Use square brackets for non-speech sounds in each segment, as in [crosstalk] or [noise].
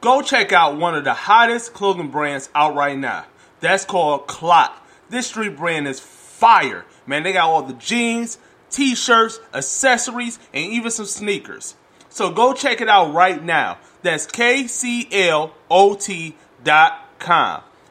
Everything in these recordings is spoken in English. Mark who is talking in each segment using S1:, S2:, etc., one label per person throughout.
S1: Go check out one of the hottest clothing brands out right now. That's called Clot. This street brand is fire. Man, they got all the jeans, t-shirts, accessories, and even some sneakers. So go check it out right now. That's kclot.com.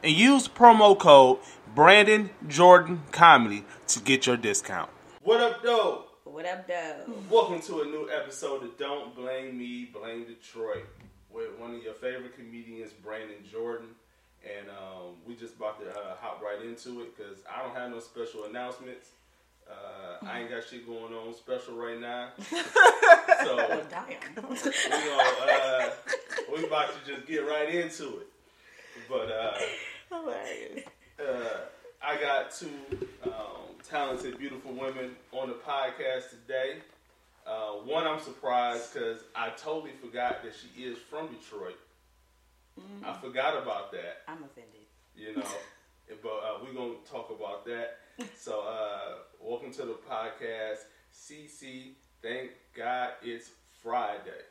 S1: And use promo code Brandon Jordan Comedy to get your discount. What up, though?
S2: What up, though?
S1: Welcome to a new episode of Don't Blame Me, Blame Detroit with one of your favorite comedians, Brandon Jordan. And um, we just about to uh, hop right into it because I don't have no special announcements. Uh, I ain't got shit going on special right now. [laughs] so we gonna, uh, we about to just get right into it. But uh, uh, I got two um, talented, beautiful women on the podcast today. Uh, one, I'm surprised because I totally forgot that she is from Detroit. Mm-hmm. I forgot about that.
S2: I'm offended.
S1: You know, [laughs] but uh, we're gonna talk about that. So, uh, welcome to the podcast, CC. Thank God it's Friday. [laughs]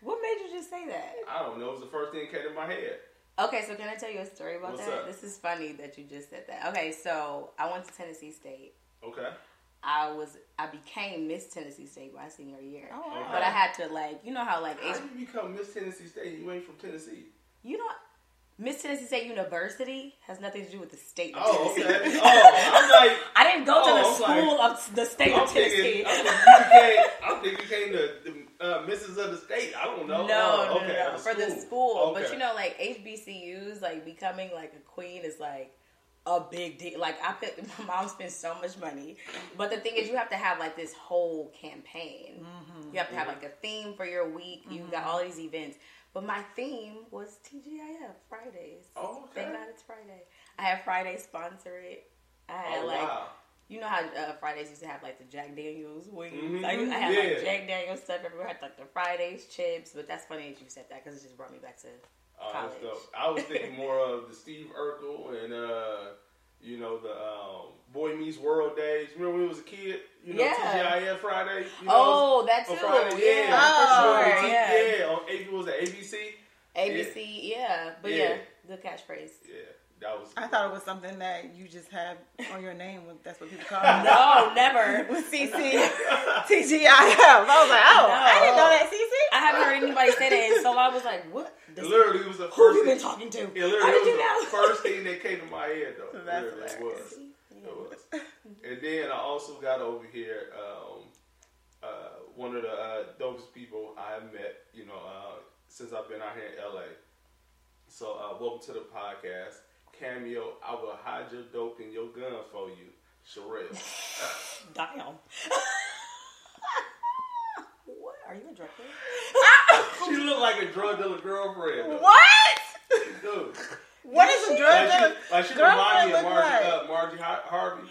S2: what made you just say that?
S1: I don't know. It was the first thing that came to my head.
S2: Okay, so can I tell you a story about
S1: What's
S2: that?
S1: up?
S2: This is funny that you just said that. Okay, so I went to Tennessee State.
S1: Okay.
S2: I was I became Miss Tennessee State my senior year,
S3: Oh, wow.
S2: but I had to like you know how like
S1: How
S2: H-
S1: you become Miss Tennessee State? You ain't from Tennessee.
S2: you know Miss Tennessee State University has nothing to do with the state of
S1: Oh,
S2: Tennessee.
S1: okay. Oh, I'm [laughs] like.
S2: I didn't go to
S1: Oh,
S2: the
S1: I'm like-
S2: school of the state
S1: I'm
S2: of Tennessee.
S1: thinking, I'm thinking you became, I'm you came to the uh, Misses of the State. I don't know.
S2: No,
S1: Oh,
S2: no,
S1: okay,
S2: no, no, for the school. But you know, like HBCUs, like becoming like a queen is like a big deal. Like I put [laughs] my mom spends so much money, but the thing is, you have to have like this whole campaign. You have to have like a theme for your week. You got all these events. But my theme was TGIF Fridays.
S1: Oh, okay.
S2: Thank God it's Friday. I had Friday sponsor it. I had
S1: Oh,
S2: like
S1: wow.
S2: you know how uh, Fridays used to have like the Jack Daniels wings.
S1: Mhm.
S2: Like, I had
S1: Yeah.
S2: like Jack Daniels stuff everywhere. I had like the Fridays chips, but that's funny that you said that because it just brought me back to college.
S1: I was thinking more of the Steve Urkel and uh, you know the um, Boy Meets World days. Remember when we was a kid? You know
S2: Yeah.
S1: TGIF Friday. You know,
S2: oh, that too.
S1: Friday,
S2: yeah,
S3: Oh,
S2: for sure. Yeah.
S1: yeah. On was it ABC?
S2: ABC. Yeah, but
S1: Yeah.
S2: yeah, good catchprise.
S1: Yeah, that was.
S3: I thought it was something that you just have on your name. That's what people call [laughs] it.
S2: No, never.
S3: With CC, [laughs] TGIF. I was like, oh, I didn't know that, CC.
S2: I haven't heard anybody say that, so I was like, "What? This,
S1: literally, it was the
S2: who
S1: first.
S2: you been
S1: thing-
S2: talking to?
S1: Yeah, literally,
S2: How
S1: it
S2: did
S1: was
S2: you know?"
S1: first thing [laughs] that came to my head, though.
S3: That's
S1: literally, it
S3: hilarious.
S1: was. It was. And then I also got over here um, uh, one of the uh, dopest people I have met, you know, uh, since I've been out here in LA. So, uh, welcome to the podcast. Cameo, I will hide your dope in your gun for you, Sherelle. [laughs]
S2: Damn. [laughs] what? Are you a drug dealer? [laughs]
S1: she looked like a drug dealer girlfriend. though.
S3: What?
S1: Dude.
S3: What is a drug
S1: Like
S3: dealer?
S1: she, like she remind
S3: girlfriend
S1: me of Margie,
S3: like?
S1: uh, Margie Har- Harvey.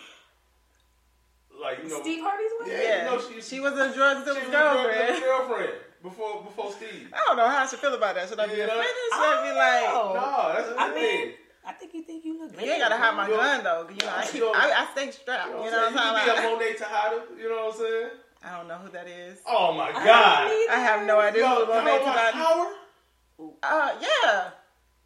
S1: Like, you know.
S2: Steve Harvey's wife?
S1: Yeah,
S3: Yeah,
S1: you know, she-
S3: she was a drug
S1: She
S3: dealer's
S1: was a drug dealer's
S3: girlfriend.
S1: girlfriend before before Steve.
S3: I don't know how I should feel about that. Should I be
S1: Yeah.
S3: offended? Should I be like,
S2: Oh.
S1: No, that's the
S2: I
S1: thing.
S2: mean, I think you think you look good.
S3: you ain't gotta hide my
S1: Yo,
S3: gun though. You know, I, keep,
S1: yo,
S3: I, I stay strapped.
S1: You know
S3: You
S1: what
S3: know
S1: I'm
S3: what I'm
S1: saying? You
S3: talking
S1: could be a
S3: about?
S1: Monet Tejada. You know what I'm saying?
S3: I don't know who that is.
S1: Oh my God.
S2: either.
S3: I have no idea
S1: Yo,
S3: who
S1: you
S3: Monet
S1: watch
S3: Tejada.
S1: Power?
S3: Uh, yeah.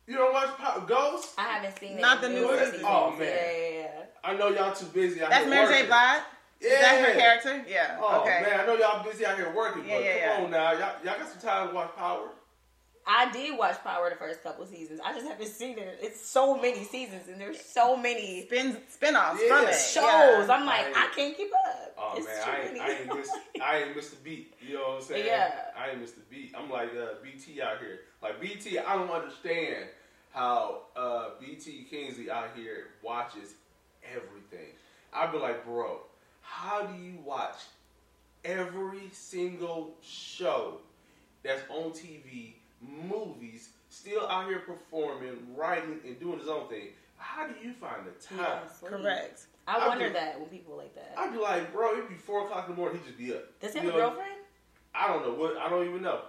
S1: You don't watch Power? Ghost?
S2: I haven't seen it.
S3: Not the
S2: years.
S3: newest
S1: Oh, man.
S2: Yeah, yeah, yeah.
S1: I know y'all too busy. Out
S3: That's
S1: here
S3: Mary J.
S1: working.
S3: Blige.
S1: Yeah.
S3: Is that her character? Yeah.
S1: Oh
S3: okay.
S1: man, I know y'all busy out here working,
S3: Yeah,
S1: but
S3: yeah,
S1: come
S3: yeah.
S1: on now, y'all, y'all got some time to watch Power.
S2: I did watch Power the first couple seasons. I just haven't seen it. It's so many seasons and there's so many
S3: Spin spin-offs
S1: Yeah.
S3: from it.
S2: shows.
S3: Yeah.
S2: I'm like,
S1: I-
S2: I can't keep up.
S1: Oh
S2: it's
S1: man,
S2: too
S1: I ain't,
S2: many.
S1: I ain't missed, [laughs] I ain't missed the beat. You know what I'm saying?
S2: Yeah.
S1: I ain't missed the beat. I'm like uh, BT out here. Like BT, I don't understand how uh, BT Kingsley out here watches everything. I'd be like, bro, how do you watch every single show that's on TV, movies, still out here performing, writing, and doing his own thing? How do you find the time?
S2: Yeah, sweet.
S3: Correct.
S2: I
S1: I
S2: wonder
S1: do.
S2: that when people like that.
S1: I'd be like, bro, it'd be four o'clock in the morning. He'd just be up.
S2: Does he
S1: You
S2: have a
S1: know,
S2: girlfriend?
S1: I don't know what. I don't even know.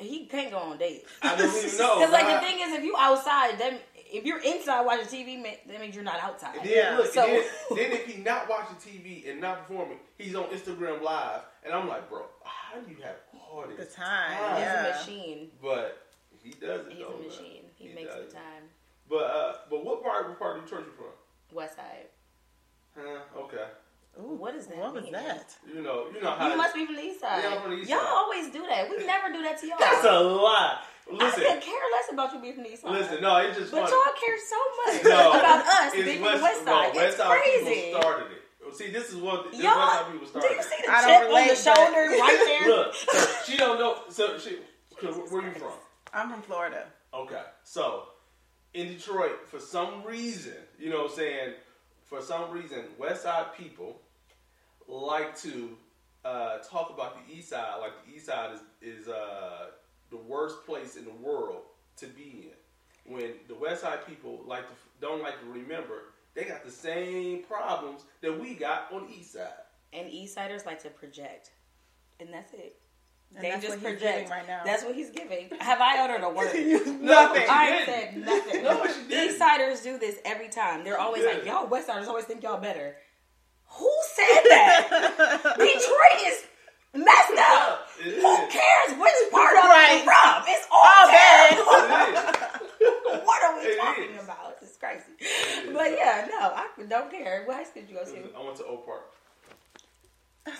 S2: He can't go on dates.
S1: I don't even [laughs] know.
S2: Because like
S1: Nah.
S2: the thing is, if you outside, then if you're inside watching TV, that means you're not outside.
S1: And then
S3: Yeah.
S1: look,
S2: So-
S1: and then, then if he not watching TV and not performing, he's on Instagram Live, and I'm like, bro, how do you have hardest.
S3: The time,
S1: time.
S3: yeah.
S2: He's a machine.
S1: But he does it.
S2: He's
S1: though,
S2: a machine. He,
S1: He
S2: makes the
S1: it.
S2: time.
S1: But uh, but what part? What part of Detroit you from?
S2: West Side.
S1: Huh? Okay.
S3: Ooh,
S2: What is that
S3: What was that?
S1: You know, you know how.
S2: You must be from the East Side.
S1: Yeah, I'm from the East
S2: y'all
S1: Side.
S2: always do that. We never do that to y'all.
S1: That's a lie. Listen,
S2: I could care less about you being from the East Side.
S1: listen. No, it's just
S2: But
S1: funny.
S2: y'all care so much
S1: No,
S2: about us being from the West
S1: no,
S2: Side.
S1: West
S2: it's
S1: Side
S2: crazy.
S1: people started it. See, this is what this
S2: Y'all,
S1: West Side people
S2: do you see the
S3: I don't
S2: chip on the
S3: but-
S2: shoulder right [laughs] there?
S1: Look, so she don't know. So she, 'cause where you from?
S3: I'm from Florida.
S1: Okay, so in Detroit, for some reason, you know what I'm saying, for some reason, West Side people like to uh, talk about the East Side like the East Side is, is uh, the worst place in the world to be in. When the West Side people like to don't like to remember, they got the same problems that we got on the East Side.
S2: And East Siders like to project, and that's it.
S3: And
S2: they
S3: that's
S2: just
S3: what he's
S2: project.
S3: giving right now.
S2: That's what he's giving. Have I uttered a [laughs] word?
S3: Nothing.
S2: I
S1: didn't.
S2: said nothing.
S1: No, she didn't.
S2: East Siders do this every time. They're always like,
S1: did.
S2: y'all West Siders always think y'all better. Who said that? [laughs] Detroit is messed up.
S1: It
S2: Who
S1: is.
S2: cares which part of
S3: Right.
S2: it from? It's all
S3: All
S2: bad.
S1: It is. [laughs]
S2: what are we
S1: It
S2: talking
S1: is.
S2: about? It's [laughs] crazy. But yeah, no, I don't care. What high school did you go to?
S1: I went to Oak Park.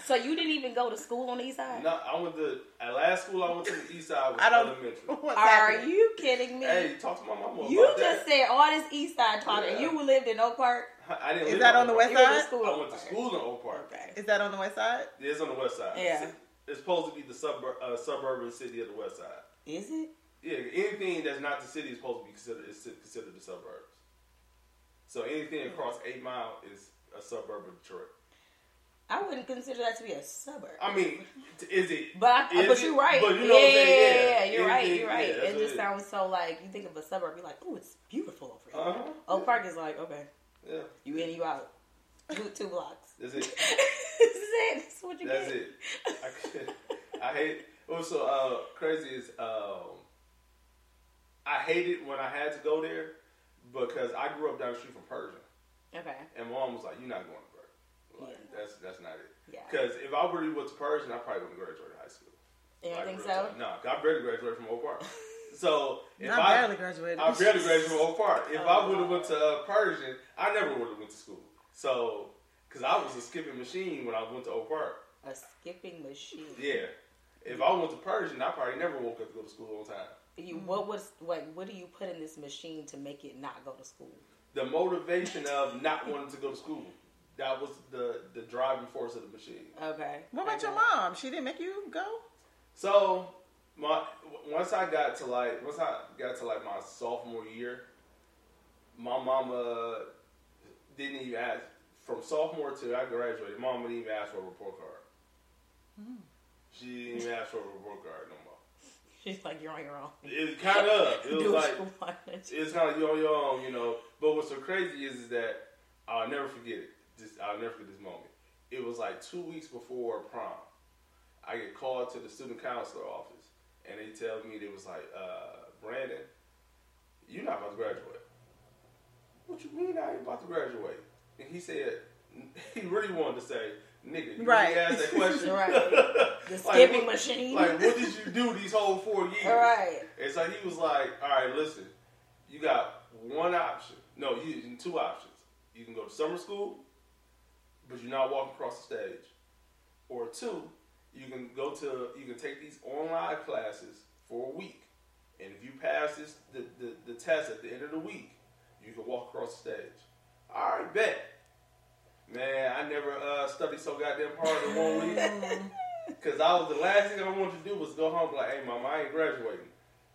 S2: So you didn't even go to school on the east side?
S1: No, I went to at last school. I went to the east side [laughs] was
S3: I don't.
S1: elementary. [laughs]
S3: What's
S2: Are you kidding me?
S1: Hey, talk to my mama
S2: you
S1: about
S2: just
S1: that.
S2: said all this east side talk, and you lived in Oak Park.
S1: I didn't
S3: Is
S1: live
S3: that
S1: in
S3: on the west
S1: Park.
S2: To
S3: side?
S2: school.
S1: I
S2: in
S1: went to school in Oak Park.
S2: Okay.
S3: Is that on the west side?
S1: It's on the west side.
S2: Yeah.
S1: It's, it's supposed to be the suburb, uh, suburban city of the west side.
S2: Is it?
S1: Yeah, anything that's not the city is supposed to be considered is considered the suburbs. So anything across eight mile is a suburb of Detroit.
S2: I wouldn't consider that to be a suburb.
S1: I mean, is it?
S2: But I,
S1: is
S2: but you're right.
S1: But you know
S2: yeah, yeah,
S1: Yeah,
S2: yeah, you're right.
S1: Anything-
S2: You're right.
S1: yeah,
S2: it just
S1: is.
S2: sounds so like you think of a suburb, you're like, oh, it's beautiful over here.
S1: Uh-huh.
S2: Oak Park is like, okay,
S1: Yeah,
S2: you in, you out, two, two blocks.
S1: that's it. [laughs]
S2: this is it. This is what you
S1: That's
S2: get.
S1: it. I, I hate. Also, uh, crazy is um, I hated when I had to go there because I grew up down the street from Pershing,
S2: Okay.
S1: and mom was like, "You're not going to Pershing. Like,
S2: Yeah.
S1: That's that's not it."
S2: Yeah.
S1: Because if I really went to Pershing, I probably wouldn't graduate high school.
S2: You don't
S1: Like,
S2: think so?
S1: talk. No, I barely graduated from Oak Park. [laughs] So if
S3: I
S1: I
S3: barely graduated.
S1: I barely graduated from Oak Park. If I
S2: Oh.
S1: would have went to uh, Pershing, I never would have went to school. So because I was a skipping machine when I went to Oak Park.
S2: A skipping machine.
S1: Yeah. If I went to Pershing, I probably never woke up to go to school on time.
S2: You, mm-hmm. what was like? What do you put in this machine to make it not go to school?
S1: The motivation of not wanting to go to school. That was the, the driving force of the machine.
S2: Okay.
S3: What about your mom? She didn't make you go?
S1: So my once I got to like once I got to like my sophomore year, my mama didn't even ask from sophomore to I graduated. Mama didn't even ask for a report card. Mm. She didn't even ask for a report card no more.
S2: She's like, you're on your own.
S1: It's kind of [laughs] it was like it's kind of you're on your own, you know. But what's so crazy is, is that I'll never forget it. Just I'll never forget this moment. It was like two weeks before prom. I get called to the student counselor office, and they tell me they was like, uh, Brandon, you're not about to graduate. What you mean I ain't about to graduate? And he said [laughs] he really wanted to say, nigga, you
S3: Right.
S1: really asked that question. [laughs]
S2: Right. [laughs] The
S1: Like,
S2: skipping
S1: what-
S2: machine.
S1: Like, what did you do these whole four years?
S2: All right.
S1: And so he was like, all right, listen, you got one option. No, you two options. You can go to summer school, but you're not walking across the stage. Or two, you can go to, you can take these online classes for a week. And if you pass this, the, the, the test at the end of the week, you can walk across the stage. All right, bet. Man, I never uh, studied so goddamn hard in one week. [laughs] Cause I was the last thing I wanted to do was go home like, hey mom, I ain't graduating.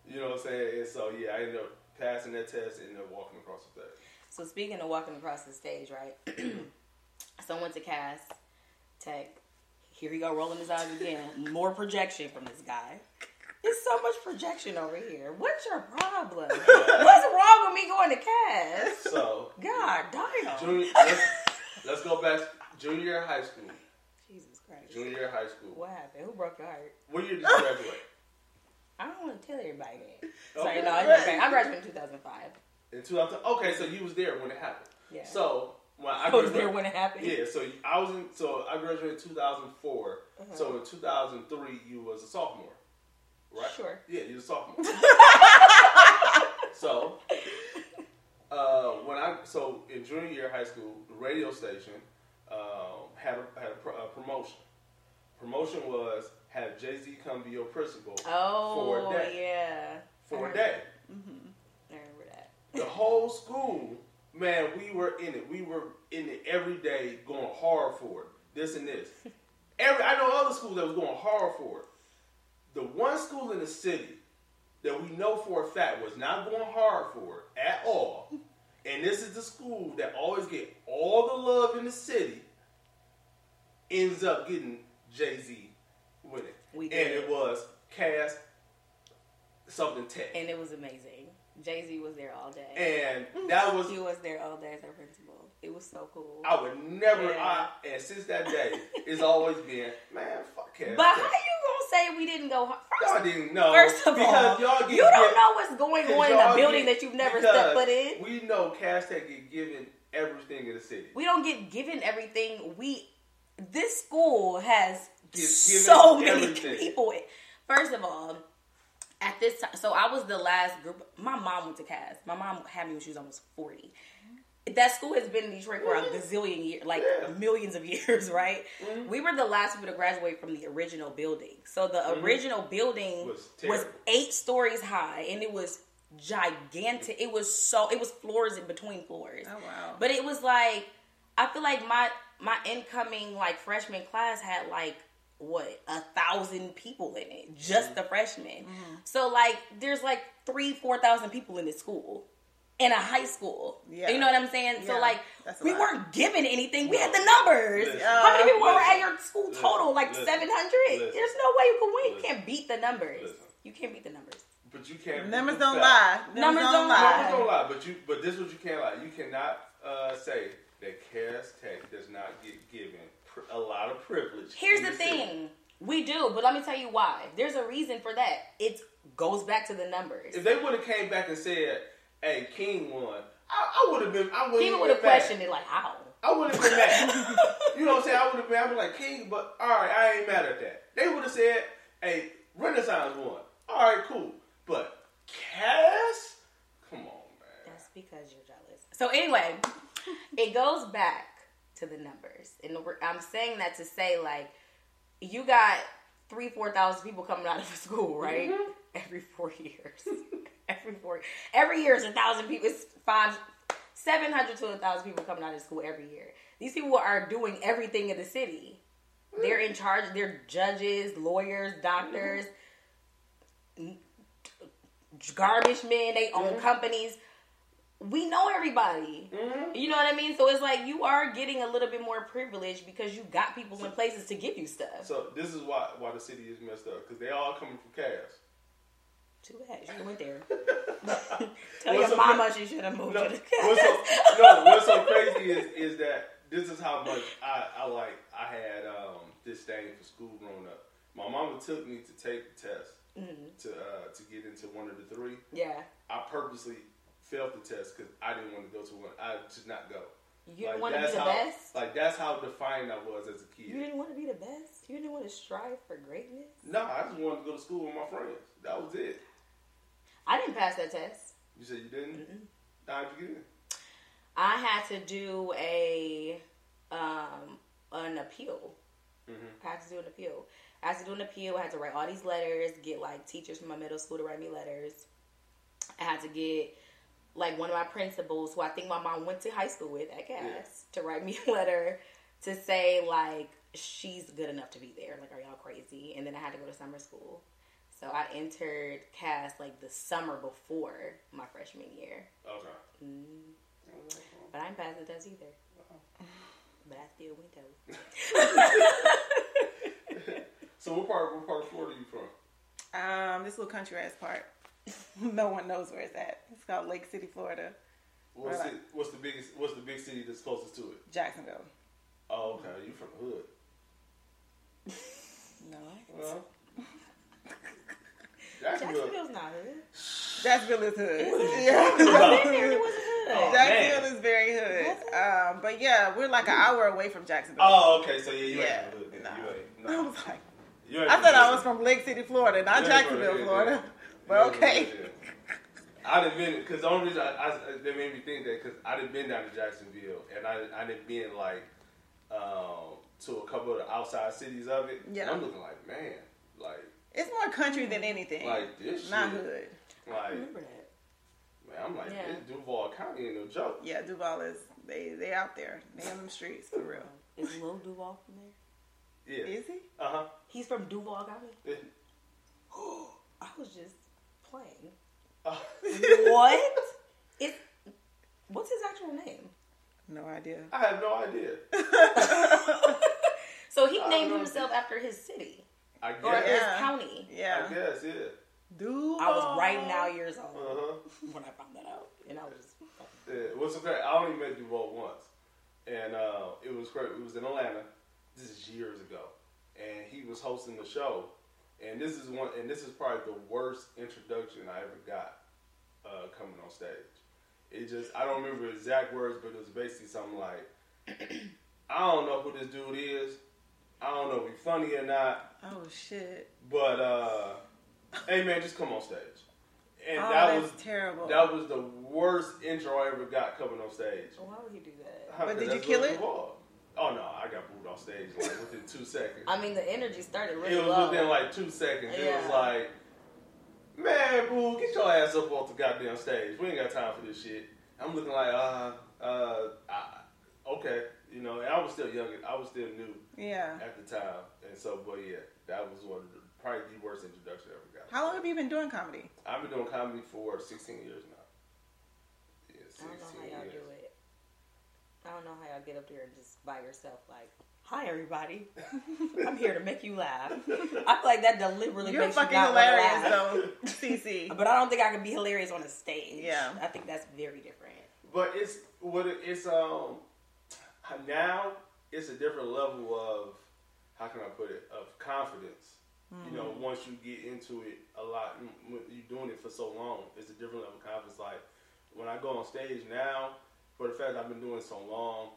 S1: You know what I'm saying? And so yeah, I ended up passing that test and ended up walking across the stage.
S2: So speaking of walking across the stage, right? so I went to Cass Tech. Here we go, rolling his eyes again. More projection from this guy. There's so much projection over here. What's your problem? [laughs] What's wrong with me going to Cass?
S1: So
S2: God damn.
S1: junior, let's, go back. Junior high school.
S2: Jesus Christ.
S1: Junior high school.
S2: What happened? Who broke your heart?
S1: What year did you graduate? [laughs]
S2: I don't want to tell everybody that. Sorry,
S1: Okay.
S2: no. I graduated in 2005.
S1: In 2000. Okay, so you was there when it happened.
S2: Yeah.
S1: So when I, [laughs]
S2: I was there when it happened.
S1: Yeah, so I was in. So I graduated in 2004. Uh-huh. So in 2003, you was a sophomore, right?
S2: Sure.
S1: Yeah, you was a sophomore. [laughs] so, uh, when I so in junior year of high school, the radio station um, had a, had a, pro- a promotion. Promotion was have Jay Z come be your principal
S2: Oh,
S1: for a day.
S2: yeah.
S1: For a day.
S2: I remember that.
S1: The whole school, man, we were in it. We were in it every day, going hard for it. This and this. [laughs] Every I know other schools that was going hard for it. The one school in the city that we know for a fact was not going hard for it at all, and this is the school that always get all the love in the city, ends up getting Jay Z winning,
S2: We
S1: and it was Cass something Tech,
S2: And it was amazing. Jay Z was there all day.
S1: and that was
S2: he was there all day as our principal. It was so cool.
S1: I would never.
S2: Yeah.
S1: I, and since that day, it's always been man. Fuck Cass.
S2: but how you gonna say we didn't go hard?
S1: Y'all didn't know.
S2: first of
S1: because
S2: all,
S1: y'all
S2: you don't know what's going on in a building
S1: get-
S2: that you've never stepped foot in.
S1: We know Cass Tech get given everything in the city.
S2: We don't get given everything. We this school has so many
S1: everything.
S2: people. First of all, at this time, so I was the last group. My mom went to Cass. My mom had me when she was almost forty. That school has been in Detroit for a mm-hmm. gazillion years, like
S1: Yeah.
S2: millions of years, [laughs] right? Mm-hmm. We were the last people to graduate from the original building. So the mm-hmm. original building
S1: Was
S2: was, eight stories high, and it was gigantic. It was so it was floors in between floors.
S3: Oh, wow.
S2: But it was like I feel like my my incoming like freshman class had like what a thousand people in it, just
S1: Mm-hmm.
S2: the freshmen. So like there's like three four thousand people in this school. In a high school,
S3: Yeah.
S2: you know what I'm saying. So like, we
S3: lot.
S2: weren't given anything. We had the numbers.
S1: Listen.
S2: How many people were at your school total? Like seven hundred. There's no way you can win. You can't beat the numbers.
S1: Listen.
S2: You can't beat the numbers.
S1: But you can't.
S3: Numbers don't
S1: fact-
S3: lie.
S2: Numbers don't lie.
S1: Numbers
S2: lie.
S1: don't lie. But you. But this is what you can't lie. You cannot uh, say that Cass Tech does not get given pr- a lot of privilege.
S2: Here's
S1: in
S2: the thing. We do, but let me tell you why. There's a reason for that. It goes back to the numbers.
S1: If they would have came back and said, "Hey, King won," I, I would have been. I would
S2: People would have questioned it, like, how?
S1: I would have been mad. [laughs] you know what I'm saying? I would have been. I'd be like, King, but all right, I ain't mad at that. They would have said, "Hey, Renaissance won." All right, cool. But Cass, come on, man.
S2: That's because you're jealous. So anyway, [laughs] it goes back to the numbers, and I'm saying that to say like, you got three, four thousand people coming out of school, right? Mm-hmm. Every four years. [laughs] every four. Every year is a thousand people. It's five, seven hundred to a thousand people coming out of school every year. These people are doing everything in the city. Mm-hmm. They're in charge. They're judges, lawyers, doctors, mm-hmm. garbage men. They own companies. We know everybody. You know what I mean? So it's like you are getting a little bit more privilege because you got people in places to give you stuff.
S1: So this is why why the city is messed up because they all coming from Cass.
S2: Too bad you went there. [laughs] Tell
S1: What's
S2: your
S1: so
S2: mama she should have moved
S1: No,
S2: to the
S1: what's so, no, what's so crazy is is that this is how much I, I like. I had um, disdain for school growing up. My mama took me to take the test to uh, to get into one of the three.
S2: Yeah.
S1: I purposely failed the test because I didn't want to go to one. I did not go.
S2: You didn't
S1: Like,
S2: want to be
S1: that's
S2: the
S1: how,
S2: best?
S1: Like that's how defined I was as a kid.
S2: You didn't want to be the best? You didn't want to strive for greatness?
S1: No, I just wanted to go to school with my friends. That was it.
S2: I didn't pass that test.
S1: You said you didn't. How'd you get in?
S2: I had to do a um an appeal. I had to do an appeal. I had to do an appeal. I had to write all these letters, get like teachers from my middle school to write me letters. I had to get like one of my principals, who I think my mom went to high school with at Cass, to write me [laughs] a letter to say like she's good enough to be there. Like, are y'all crazy? And then I had to go to summer school. So I entered Cass like the summer before my freshman year.
S1: Okay.
S2: But I didn't pass the test either. [sighs] But I still went though. [laughs]
S1: So what part what part of Florida are you from?
S3: Um, this little country ass part. [laughs] no one knows where it's at. It's called Lake City, Florida.
S1: What's it, what's the biggest what's the big city that's closest to it?
S3: Jacksonville.
S1: Oh, okay. You from the hood. [laughs]
S3: No.
S1: Well, [laughs] Jacksonville.
S2: Jacksonville's not hood.
S3: Jacksonville is hood.
S2: I've
S3: Yeah.
S2: been there. It wasn't hood. hood.
S3: Jacksonville
S1: man.
S3: is very hood. Um, but yeah, we're like an hour away from Jacksonville.
S1: Oh, okay. So yeah, you
S3: yeah.
S1: ain't from hood.
S3: Nah.
S1: You ain't.
S3: I was like, I thought I was from Lake City, Florida, not
S1: You ain't from the
S3: Jacksonville, Florida.
S1: Then.
S3: But
S1: You ain't from the
S3: okay.
S1: hood, then. I done been because the only reason I, I they made me think that because I'd have been down to Jacksonville and I I done been like um, to a couple of the outside cities of it.
S3: Yeah.
S1: And I'm looking like man, like
S3: It's more country than anything.
S1: like this
S3: not
S1: shit.
S3: hood.
S2: I
S1: Like
S2: remember that.
S1: man, I'm like
S2: Yeah.
S1: this Duval County ain't no joke.
S3: Yeah, Duval is they they out there. They on them streets for real. [laughs]
S2: Is Lil Duval from there?
S1: Yeah.
S3: Is he?
S1: Uh huh.
S2: He's from Duval County.
S1: Yeah. [gasps]
S2: I was just playing. [laughs]
S1: Uh,
S2: what? It's what's his actual name?
S3: No idea.
S1: I have no idea. [laughs]
S2: So he
S1: I
S2: named
S1: don't know.
S2: himself after his city
S1: I
S2: or his
S3: Yeah.
S2: county.
S3: Yeah.
S1: I guess. Yeah.
S3: Duval.
S2: I was right now years old
S1: Uh huh.
S2: when I found that out, and I was just
S1: Yeah, what's so great? I only met Duval once, and uh, it was great. It was in Atlanta. This is years ago, and he was hosting the show. And this is one, and this is probably the worst introduction I ever got uh, coming on stage. It just, I don't remember exact words, but it was basically something like, [clears throat] "I don't know who this dude is. I don't know if he's funny or not,
S3: Oh shit.
S1: but uh, hey man, just come on stage." And
S3: oh,
S1: that
S3: that's
S1: was
S3: terrible.
S1: that was the worst intro I ever got coming on stage.
S2: why would he do that?
S1: Huh,
S3: But did you kill
S1: what
S3: it?
S1: was. Oh no, I got booed off stage like [laughs] within two seconds.
S2: I mean, the energy started really
S1: it was
S2: low.
S1: within like two seconds. It was like, man, boo, get your ass up off the goddamn stage. We ain't got time for this shit. I'm looking like, uh, uh, I, okay, you know. And I was still young. I was still new
S3: yeah.
S1: at the time, and so, but yeah, that was one of the, probably the worst introduction I ever got.
S3: How long have you been doing comedy?
S1: I've been doing comedy for 16 years now. Yeah,
S2: I don't know
S1: 16
S2: how y'all
S1: years.
S2: Do it. I don't know how y'all get up there and just by yourself, like, "Hi, everybody, [laughs] I'm here to make you laugh." I feel like that deliberately
S3: You're
S2: makes you
S3: fucking
S2: not wanna
S3: hilarious
S2: laugh.
S3: though, [laughs] CC.
S2: But I don't think I can be hilarious on a stage.
S3: Yeah.
S2: I think that's very different.
S1: But it's what it, it's um now it's a different level of how can I put it of confidence. You know, once you get into it a lot, you're doing it for so long, it's a different level of confidence. Like when I go on stage now, for the fact I've been doing so long,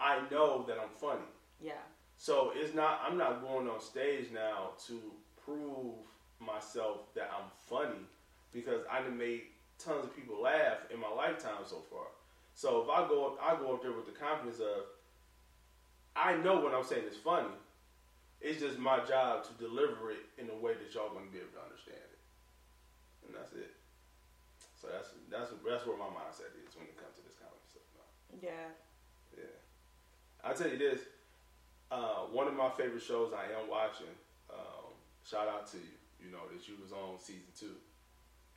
S1: I know that I'm funny.
S2: Yeah.
S1: So it's not I'm not going on stage now to prove myself that I'm funny because I done made tons of people laugh in my lifetime so far. So if I go up I go up there with the confidence of I know what I'm saying is funny. It's just my job to deliver it in a way that y'all gonna be able to understand it. And that's it. So that's that's that's where my mindset is when it comes to this comedy stuff now.
S2: Yeah.
S1: Yeah. I'll tell you this. Uh, one of my favorite shows I am watching, um, shout out to you, you know, that you was on season two.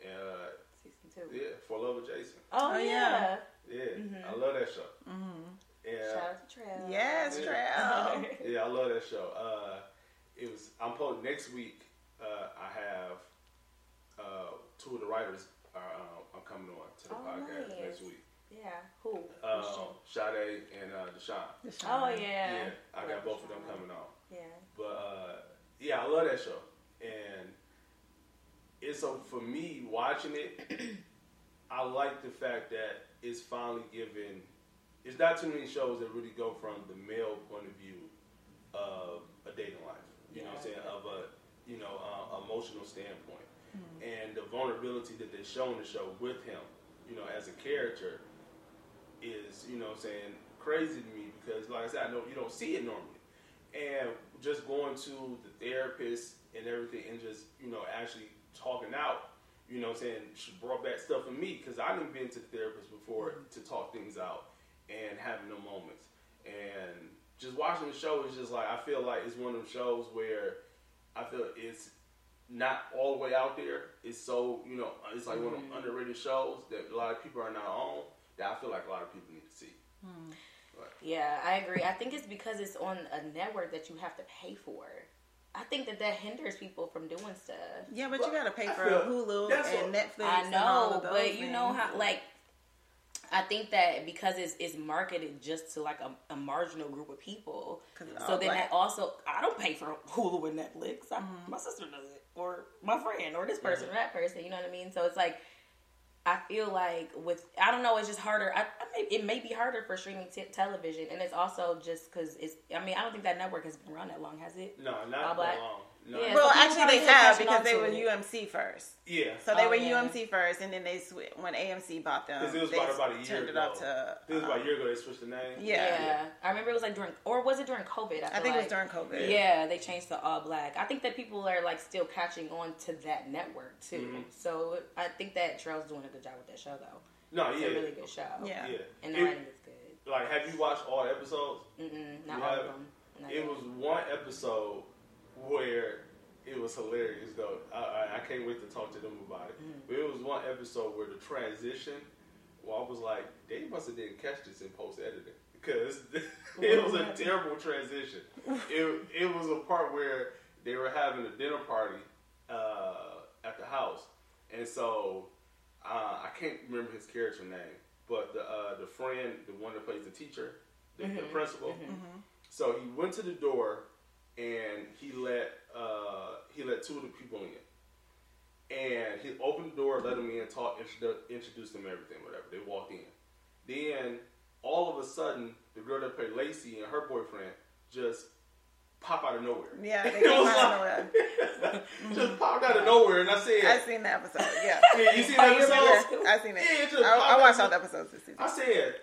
S1: And, uh,
S2: Season two.
S1: yeah, For Love of Jason.
S2: Oh,
S3: Oh,
S2: yeah.
S3: yeah.
S1: Yeah, I love that show.
S3: Mm-hmm.
S1: And,
S2: Shout out to Trail.
S3: Yes,
S1: Yeah.
S3: Trail. [laughs]
S1: yeah, I love that show. Uh, it was, I'm posting next week, uh, I have, uh, two of the writers are, uh, are coming on to the
S2: Oh,
S1: podcast
S2: nice.
S1: next week.
S2: Yeah. Who?
S1: Uh, Sade and, uh, Deshaun.
S2: she? Oh, yeah.
S1: Yeah, I got
S2: Love
S1: both of them coming on.
S2: Yeah.
S1: But uh, yeah, I love that show, and it's so for me watching it. [clears throat] I like the fact that it's finally given. It's not too many shows that really go from the male point of view of a dating life. You know what I'm saying? Of a you know uh, emotional standpoint, and the vulnerability that they show in the show with him, you know, as a character, is you know what I'm saying crazy to me because like I said, I know you don't see it normally. And just going to the therapist and everything and just you know actually talking out you know i'm saying she brought back stuff in me because i didn't been to the therapist before mm-hmm. to talk things out and having them moments. And just watching the show is just like i feel like it's one of them shows where i feel it's not all the way out there. It's so you know it's like one of them mm-hmm. underrated shows that a lot of people are not on that i feel like a lot of people need to see
S2: Yeah, I agree. I think it's because it's on a network that you have to pay for. I think that that hinders people from doing stuff.
S3: Yeah, but you gotta pay for Hulu and
S1: what-
S3: Netflix.
S2: I
S3: and all
S2: know,
S3: of those
S2: but you know
S3: things.
S2: how like I think that because it's it's marketed just to like a, a marginal group of people, So then
S3: black.
S2: that also I don't pay for Hulu and Netflix. I,
S3: Mm-hmm.
S2: My sister does it, or my friend, or this person, or that person. You know what I mean? So it's like I feel like with I don't know, it's just harder. I, I may, it may be harder for streaming t- television, and it's also just because it's. I mean, I don't think that network has been around that long, has it?
S1: No, not that
S2: black?
S1: long. No.
S2: Yeah.
S3: Well,
S2: so
S3: actually, they have because they were
S2: it.
S3: UMC first.
S1: Yeah.
S3: So they
S2: Oh,
S3: were
S2: yeah.
S3: UMC first, and then they sw- when AMC bought them,
S1: 'Cause it was
S3: they
S1: about, about a year
S3: turned
S1: ago.
S3: it up to.
S1: it was about a
S3: um,
S1: year ago they switched the name.
S3: Yeah.
S2: Yeah. I remember it was like during, or was it during COVID? I,
S3: I
S2: feel
S3: think it was during COVID.
S2: Yeah, they changed to all black. I think that people are like still catching on to that network too.
S1: Mhm.
S2: So I think that Terrell's doing a good job with that show though.
S1: No,
S2: It's
S1: yeah.
S2: a really good show.
S3: Yeah.
S1: Yeah.
S2: and the
S1: It-
S2: writing is good.
S1: like, have you watched all the episodes?
S2: Mm-mm, not
S1: You
S2: all of them.
S1: It was one episode where it was hilarious though. I, I, I can't wait to talk to them about it.
S2: Mm.
S1: But it was one episode where the transition, well, I was like, they must have didn't catch this in post editing because [laughs] it was a terrible transition. It it was a part where they were having a dinner party uh, at the house, and so uh, I can't remember his character name, but the uh, the friend, the one that plays the teacher, the, the
S2: Mhm,
S1: principal.
S3: Mm-hmm.
S1: So he went to the door and he let uh, he let two of the people in. And he opened the door, let them in, talk, introdu- introduced them, everything, whatever. They walked in. Then all of a sudden, the girl that played Lacey and her boyfriend just pop out of nowhere.
S3: Yeah, [laughs] they
S1: It
S3: came
S1: was
S3: out of
S1: like-
S3: nowhere. [laughs]
S1: just popped out of nowhere, and I said,
S3: I've seen the episode. Yeah, [laughs]
S1: Yeah, you seen
S2: Oh,
S1: the
S2: you
S1: episode?
S3: I've seen it.
S1: Yeah, it just
S3: I, I watched
S1: out.
S3: all the episodes this season.
S1: I said,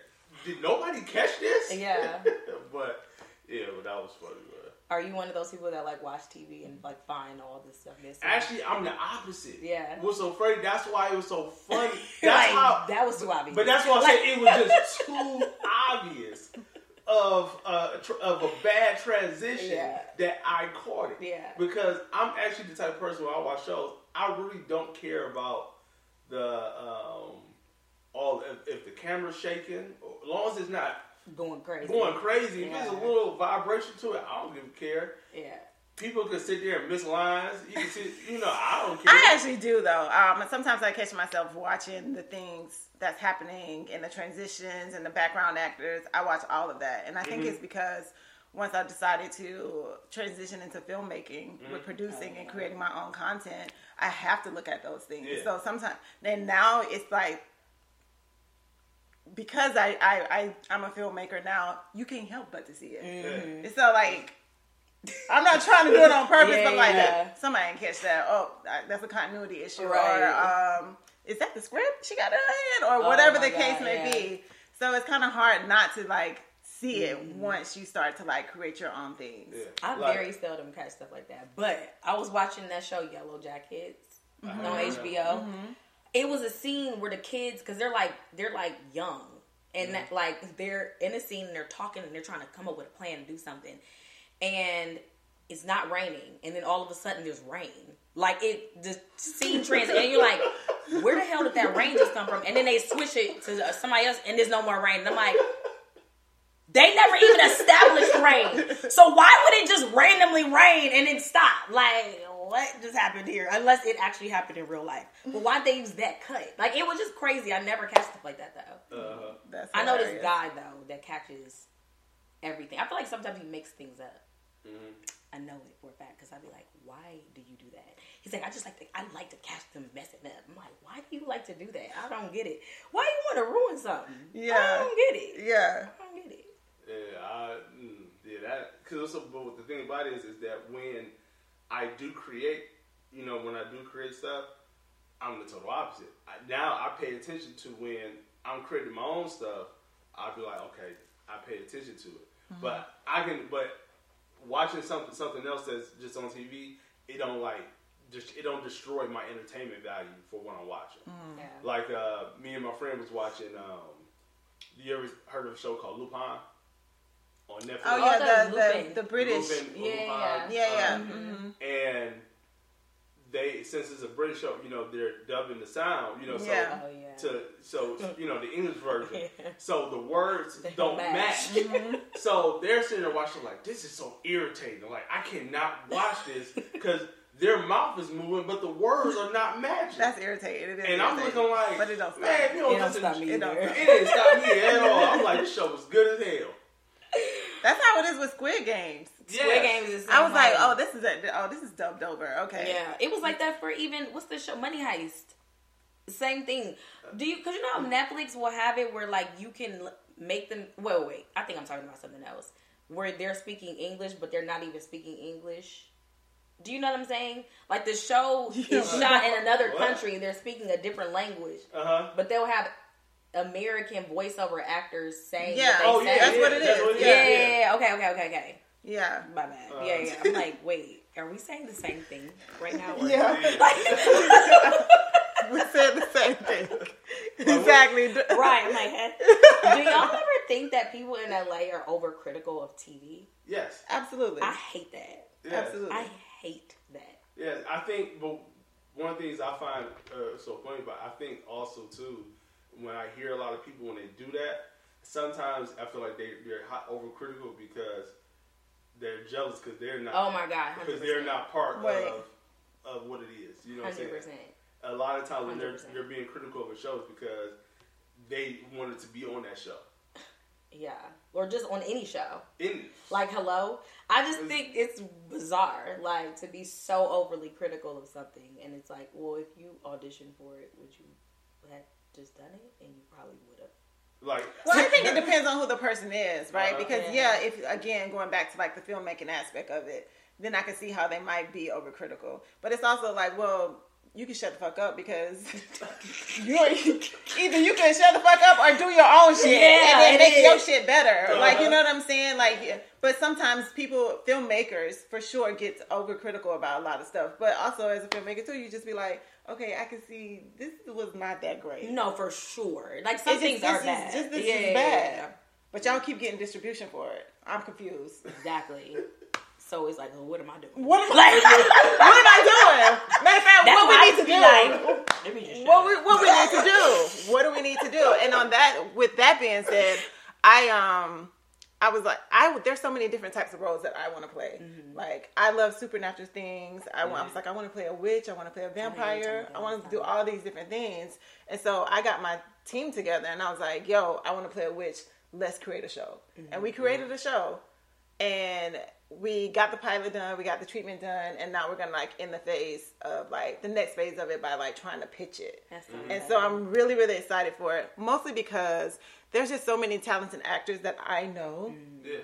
S1: did nobody catch this?
S2: Yeah.
S1: but yeah, but that was funny.
S2: Are you one of those people that like watch TV and like find all this stuff missing?
S1: Actually, I'm the opposite.
S2: Yeah.
S1: What's so funny? That's why it was so funny. [laughs] That's
S2: like,
S1: how.
S2: that was too obvious.
S1: But that's why I said it was just [laughs] too obvious of uh, tr- of a bad transition
S2: Yeah.
S1: that I caught it.
S2: Yeah.
S1: Because I'm actually the type of person when I watch shows, I really don't care about the um, all if, if the camera's shaking, as long as it's not
S2: going crazy.
S1: going crazy. If there's a little vibration to it, I don't give a care.
S2: Yeah.
S1: People can sit there and miss lines. You can sit, you know, I don't care.
S3: I actually do though. Um, and sometimes I catch myself watching the things that's happening and the transitions and the background actors. I watch all of that, and I think
S1: Mhm.
S3: it's because once I decided to transition into filmmaking with producing and creating my own content, I have to look at those things.
S1: Yeah.
S3: So sometimes, then now it's like because I, I, I I'm a filmmaker now, you can't help but to see it.
S1: Yeah.
S3: It's so like [laughs] I'm not trying to do it on purpose,
S2: Yeah,
S3: but like
S2: yeah.
S3: somebody can catch that. Oh, that's a continuity issue,
S2: Right.
S3: or um, is that the script she got in her head, or
S2: Oh
S3: whatever
S2: my
S3: the case may
S2: yeah.
S3: be. So it's kind of hard not to like see it
S2: Mm-hmm.
S3: once you start to like create your own things.
S1: Yeah.
S2: I
S1: Like-
S2: very seldom catch stuff like that. But I was watching that show Yellowjackets
S1: Uh-huh.
S2: on HBO. It was a scene where the kids, because they're like they're like young, and that, like they're in a scene and they're talking and they're trying to come up with a plan to do something, and it's not raining, and then all of a sudden there's rain. Like it, the scene [laughs] trans, and you're like, where the hell did that rain just come from? And then they switch it to uh, somebody else, and there's no more rain. And I'm like. They never even established rain. So why would it just randomly rain and then stop? Like, what just happened here? Unless it actually happened in real life. But why'd they use that cut? Like, it was just crazy. I never catch stuff like that, though.
S1: Uh-huh.
S3: That's
S2: I know this guy, though, that catches everything. I feel like sometimes he makes things up.
S1: Mhm.
S2: I know it for a fact because I'd be like, why do you do that? He's like, I just like to, I like to catch them messing up. I'm like, why do you like to do that? I don't get it. Why you want to ruin something?
S3: Yeah.
S2: I don't get it.
S3: Yeah.
S2: I don't get it.
S1: Yeah, I, mm, yeah, that because but the thing about it is, is that when I do create, you know, when I do create stuff, I'm the total opposite. I, now I pay attention to when I'm creating my own stuff. I'll be like, okay, I pay attention to it. But I can, but watching something something else that's just on TV, it don't like, just it don't destroy my entertainment value for what I'm watching.
S2: Yeah.
S1: Like uh, me and my friend was watching. Um, you ever heard of a show called Lupin on Netflix?
S3: Oh
S2: Oh,
S3: yeah,
S2: the
S3: the, the the British.
S1: Lupin,
S2: Yeah,
S1: Lupin,
S2: yeah.
S3: Yeah, yeah.
S1: um,
S3: Mhm.
S1: and they since it's a British show, you know, they're dubbing the sound, you know, so
S3: Yeah.
S2: Oh yeah.
S1: to so [laughs] you know the English version.
S2: Yeah.
S1: So the words
S2: They
S1: don't
S2: don't match.
S1: match. [laughs] So they're sitting there watching like this is so irritating. Like I cannot watch this [laughs] because their mouth is moving, but the words are not matching.
S3: That's irritating. It is
S1: and I'm
S3: irritating.
S1: looking like,
S3: but it don't stop.
S1: man, you don't
S2: It don't
S1: listen,
S2: stop me
S3: it don't-
S1: it didn't stop me at all. I'm like, this show was good as hell.
S3: That's how it is with Squid Games.
S2: Squid
S1: Yeah.
S2: Games is.
S3: I was like, oh, this is a, oh, this is dubbed over. Okay.
S2: yeah. It was like that for even what's the show? Money Heist. Same thing. Do you? Because you know Netflix will have it where like you can make them. Wait, wait. I think I'm talking about something else. Where they're speaking English, but they're not even speaking English. Do you know what I'm saying? Like the show [laughs] is shot in another
S1: What?
S2: country and they're speaking a different language,
S1: Uh huh.
S2: but they'll have American voiceover actors saying.
S3: Yeah.
S2: what they
S1: Oh
S2: say.
S1: yeah,
S3: That's what it
S1: that's
S3: is.
S1: what it
S2: Yeah,
S1: is.
S2: yeah, yeah. Okay, okay, okay, okay.
S3: Yeah.
S2: My bad.
S1: Uh,
S2: yeah, yeah. I'm like, wait, are we saying the same thing right now? or-
S3: Yeah. [laughs] we said the same thing. [laughs] exactly. [laughs]
S2: right. I'm like, do y'all ever think that people in LA are overcritical of TV?
S1: Yes.
S3: Absolutely.
S2: I hate that.
S1: Yes.
S3: Absolutely.
S2: I hate that.
S1: Yeah, I think, but one of the things I find uh, so funny about, I think also too, when I hear a lot of people when they do that, sometimes I feel like they they're hot overcritical because they're jealous because they're not.
S2: Oh my god,
S1: because
S2: 100%.
S1: they're not part
S3: Right.
S1: of of what it is. You know what I'm saying? A lot of times when they're they're being critical of a show is because they wanted to be on that show.
S2: Yeah, or just on any show.
S1: In
S2: Like, hello. I just think it's bizarre, like to be so overly critical of something, and it's like, well, if you auditioned for it, would you have just done it? And you probably would have.
S1: like
S3: Well, I think it [laughs] depends on who the person is, right?
S1: Uh,
S3: Because
S2: Yeah.
S3: yeah, if again going back to like the filmmaking aspect of it, then I can see how they might be overcritical. But it's also like, well, you can shut the fuck up because [laughs] you're either you can shut the fuck up or do your own shit
S2: Yeah,
S3: and then make
S2: is.
S3: your shit better. Like
S1: Uh-huh.
S3: you know what I'm saying? Like, but sometimes people, filmmakers, for sure, get overcritical about a lot of stuff. But also as a filmmaker too, you just be like, okay, I can see this was not that great.
S2: No, for sure. Like some
S3: It's
S2: things are
S3: this is-
S2: bad.
S3: just this
S2: yeah,
S3: is bad.
S2: yeah.
S3: But y'all keep getting distribution for it. I'm confused.
S2: Exactly. So it's like, well, what am I doing?
S3: What am, [laughs]
S2: Like,
S3: what am I doing? Matter of fact, what we need to do?
S2: like, just
S3: what we what we need to do? What do we need to do? And on that, with that being said, I um I was like I there's so many different types of roles that I want to play.
S2: Mm-hmm.
S3: Like I love supernatural things. I, want, I was like I want to play a witch. I want to play a vampire.
S2: talking
S3: I want to do all these different things. And so I got my team together, and I was like, Yo, I want to play a witch. Let's create a show. And we created a show, and we got the pilot done, we got the treatment done, and now we're gonna like in the phase of like the next phase of it by like trying to pitch it.
S2: That's so
S3: And so I'm really, really excited for it, mostly because there's just so many talented actors that I know, mm-hmm.
S1: yeah.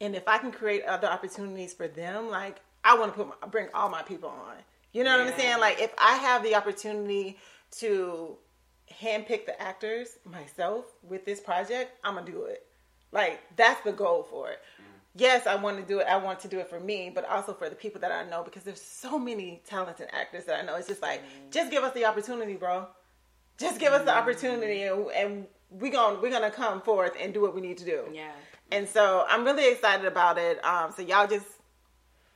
S3: and if I can create other opportunities for them, like I want to put my, bring all my people on. You know what I'm saying? Like if I have the opportunity to handpick the actors myself with this project, I'm gonna do it. Like that's the goal for it. Mm-hmm. Yes, I want to do it. I want to do it for me, but also for the people that I know because there's so many talented actors that I know. It's just like, mm-hmm. just give us the opportunity, bro. Just give us the opportunity, and, and we gon' we're gonna come forth and do what we need to do.
S2: Yeah.
S3: And so I'm really excited about it. Um, so y'all just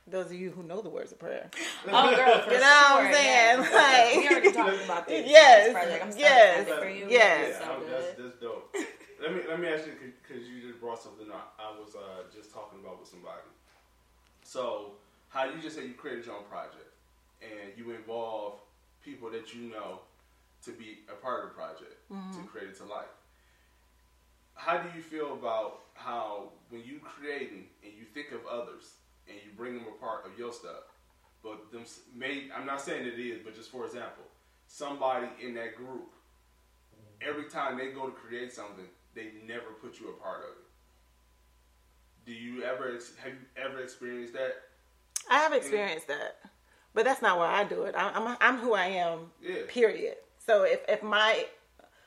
S3: those of you who know the words of prayer. [laughs]
S2: Oh, girl, for
S3: You know what I'm saying?
S2: Yeah.
S3: Like-
S2: we already talked about this. [laughs]
S3: Yes,
S2: this project. I'm so
S3: yes,
S2: excited for you.
S3: yes.
S2: It's
S1: Yeah,
S2: so
S1: I'm-
S2: good.
S1: that's, that's dope. [laughs] let me let me ask you because you just brought something up. I was uh, just talking about with somebody. So, how you just said you created your own project and you involve people that you know to be a part of the project
S3: Mm-hmm.
S1: to create it to life. How do you feel about how when you creating and you think of others and you bring them a part of your stuff, but them may I'm not saying it is, but just for example, somebody in that group every time they go to create something, they never put you a part of it. Do you ever have you ever experienced that?
S3: I have experienced that, but that's not why I do it. I, I'm I'm who I am.
S1: Yeah.
S3: Period. So if if my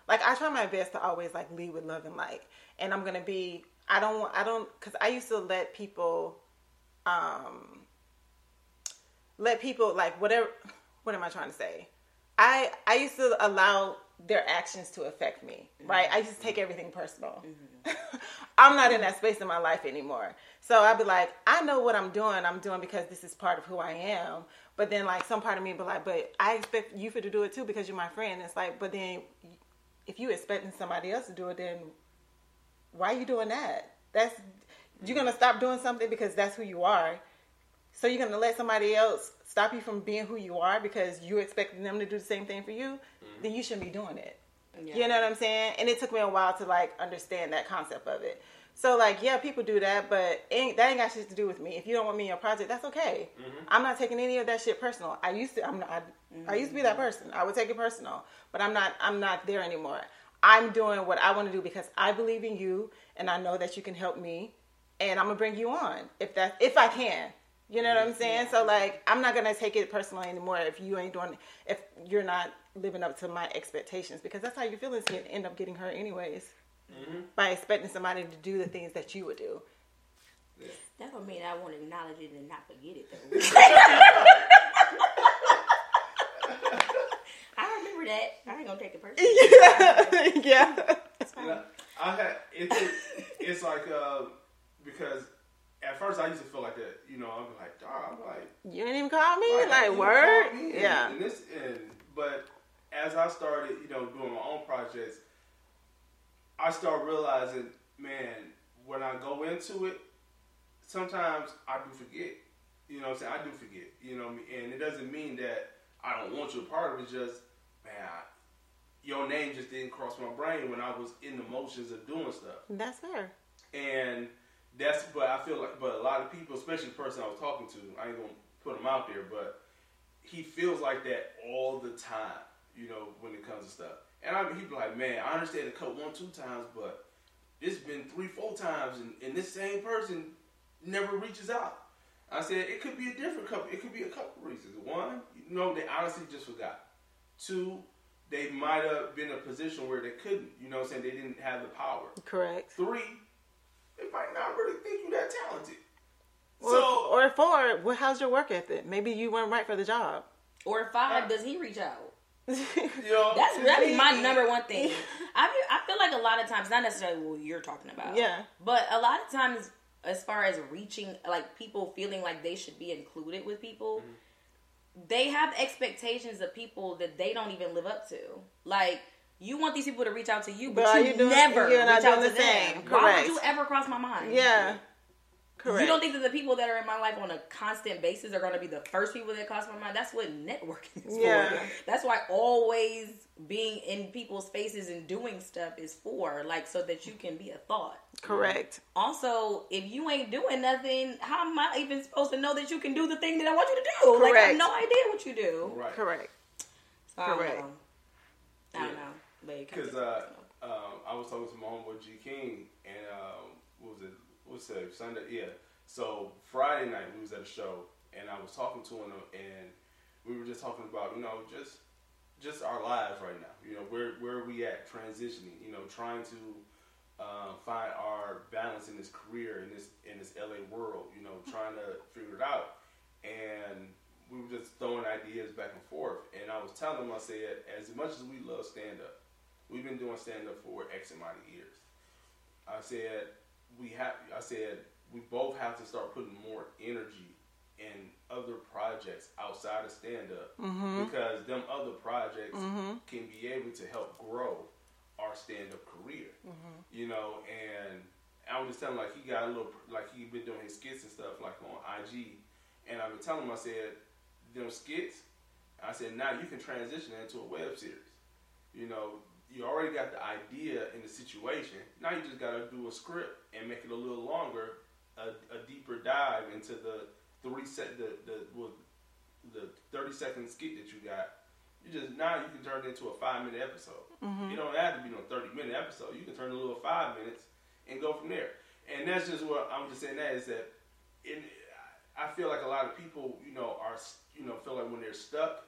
S3: like I try my best to always like lead with love and light, and I'm gonna be. I don't. I don't because I used to let people, um, let people like whatever. [laughs] What am I trying to say? I I used to allow their actions to affect me. Right. I used to take everything personal. [laughs] I'm not in that space in my life anymore. So I'd be like, I know what I'm doing. I'm doing because this is part of who I am. But then like some part of me be like, but I expect you for to do it too because you're my friend. It's like, but then if you expecting somebody else to do it, then why are you doing that? That's you're gonna stop doing something because that's who you are. So you're gonna let somebody else stop you from being who you are because you're expecting them to do the same thing for you. Mm-hmm. Then you shouldn't be doing it.
S2: Yeah.
S3: You know what I'm saying? And it took me a while to like understand that concept of it. So like, yeah, people do that, but ain't, that ain't got shit to do with me. If you don't want me in your project, that's okay. Mm-hmm. I'm not taking any of that shit personal. I used to, I'm not, I, I used to be that mm. person. I would take it personal, but I'm not, I'm not there anymore. I'm doing what I want to do because I believe in you, and I know that you can help me, and I'm gonna bring you on if that, if I can. You know what I'm saying? So like, I'm not gonna take it personally anymore if you ain't doing, if you're not living up to my expectations, because that's how your feelings get, end up getting hurt anyways by expecting somebody to do the things that you would do.
S2: That don't mean I want to acknowledge it and not forget it though. [laughs] I remember that. I ain't gonna take it personally.
S3: yeah. [laughs]
S2: It's fine.
S1: Yeah, I had it's it's like uh because at first I used to feel like that, you know, I'm like, dog, I'm like,
S3: You didn't even call me?
S1: like,
S3: Like,
S1: you
S3: word?
S1: called me and-
S3: Yeah.
S1: And this and but as I started, you know, doing my own projects, I start realizing, man, when I go into it, sometimes I do forget. You know what I'm saying? I do forget. You know, what I mean? and it doesn't mean that I don't want you a part of it. It's just, man, I, your name just didn't cross my brain when I was in the motions of doing stuff.
S3: That's fair.
S1: And that's, but I feel like, but a lot of people, especially the person I was talking to, I ain't gonna put him out there, but he feels like that all the time, you know, when it comes to stuff. And I, he'd be like, man, I understand it cut one, two times, but it's been three, four times, and, and this same person never reaches out. I said it could be a different couple. It could be a couple reasons. One, you know, they honestly just forgot. Two, they might have been in a position where they couldn't. You know, what I'm saying they didn't have the power.
S3: Correct.
S1: Three, they might not really think you're that talented.
S3: Or,
S1: so
S3: or four, well, how's your work ethic? Maybe you weren't right for the job.
S2: Or five, does he reach out?
S1: You [laughs] know,
S2: That's that be my number one thing. [laughs] I feel, I feel like a lot of times, not necessarily what you're talking about.
S3: Yeah.
S2: But a lot of times, as far as reaching, like people feeling like they should be included with people, mm-hmm. they have expectations of people that they don't even live up to. Like you want these people to reach out to you, but,
S3: But
S2: you,
S3: you doing-
S2: never
S3: you're not
S2: reach out
S3: doing
S2: to
S3: the same.
S2: them. Why would you ever cross my mind?
S3: yeah. Correct.
S2: You don't think that the people that are in my life on a constant basis are going to be the first people that cross my mind? That's what networking is
S3: Yeah.
S2: for. That's why always being in people's faces and doing stuff is for, like, so that you can be a thought.
S3: Correct.
S2: Also, if you ain't doing nothing, how am I even supposed to know that you can do the thing that I want you to do? Like, I
S3: Correct.
S2: have no idea what you do.
S1: right?
S3: Correct.
S2: So,
S3: Correct.
S2: I don't know. But it kinda
S1: Because uh, um, I was talking to my homeboy G King, and um, what was it? Sunday? Yeah. So Friday night we was at a show, and I was talking to him, and we were just talking about you know just just our lives right now. You know where where are we at transitioning? You know trying to um, find our balance in this career in this in this LA world. You know trying to figure it out, and we were just throwing ideas back and forth. And I was telling him, I said, as much as we love stand up, we've been doing stand up for X amount of years. I said we have. I said we both have to start putting more energy in other projects outside of stand up mm-hmm. because them other projects mm-hmm. can be able to help grow our stand up career. Mm-hmm. You know, and I was just telling him, like he got a little like he been doing his skits and stuff like on IG, and I've been telling him I said them skits. I said now you can transition into a web series. You know, you already got the idea in the situation. Now you just got to do a script and make it a little longer, a, a deeper dive into the three set the the well, the thirty second skit that you got. You just now you can turn it into a five minute episode. Mm-hmm. You don't have to be no thirty minute episode. You can turn it a little five minutes and go from there. And that's just what I'm just saying. That is that. In, I feel like a lot of people, you know, are you know feel like when they're stuck,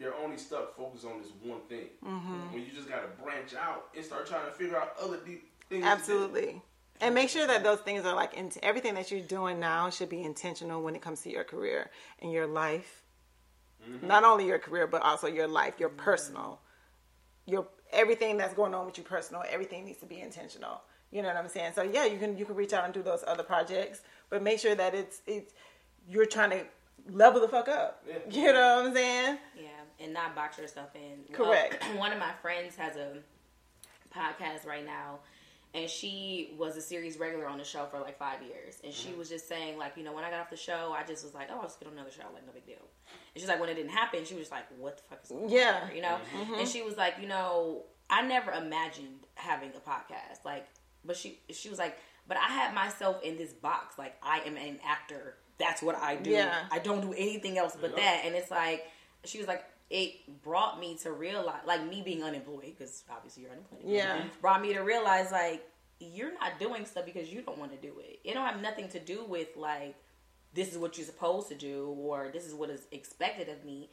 S1: they're only stuck focused on this one thing. Mm-hmm. When you just got to branch out and start trying to figure out other deep things.
S3: Absolutely. And make sure that those things are like in, everything that you're doing now should be intentional when it comes to your career and your life. Mm-hmm. Not only your career, but also your life, your mm-hmm. personal, your everything that's going on with you personal. Everything needs to be intentional. You know what I'm saying? So yeah, you can you can reach out and do those other projects, but make sure that it's it's you're trying to level the fuck up.
S1: Yeah.
S3: You know what I'm saying?
S2: Yeah, and not box yourself in.
S3: Correct.
S2: Well, [clears throat] one of my friends has a podcast right now, and she was a series regular on the show for like five years. And she mm-hmm. was just saying, like, you know, when I got off the show, I just was like, oh, I'll just get on another show, like, no big deal. And she's like, when it didn't happen, she was just like, what the fuck is going
S3: Yeah.
S2: here? You know? Mm-hmm. Mm-hmm. And she was like, you know, I never imagined having a podcast. Like, but she she was like, But I had myself in this box, like I am an actor. That's what I do.
S3: Yeah.
S2: I don't do anything else but
S1: Yeah.
S2: that. And it's like she was like, it brought me to realize, like me being unemployed, because obviously you're unemployed.
S3: Yeah. Mm-hmm.
S2: Brought me to realize, like, you're not doing stuff because you don't want to do it. It don't have nothing to do with like this is what you're supposed to do or this is what is expected of me.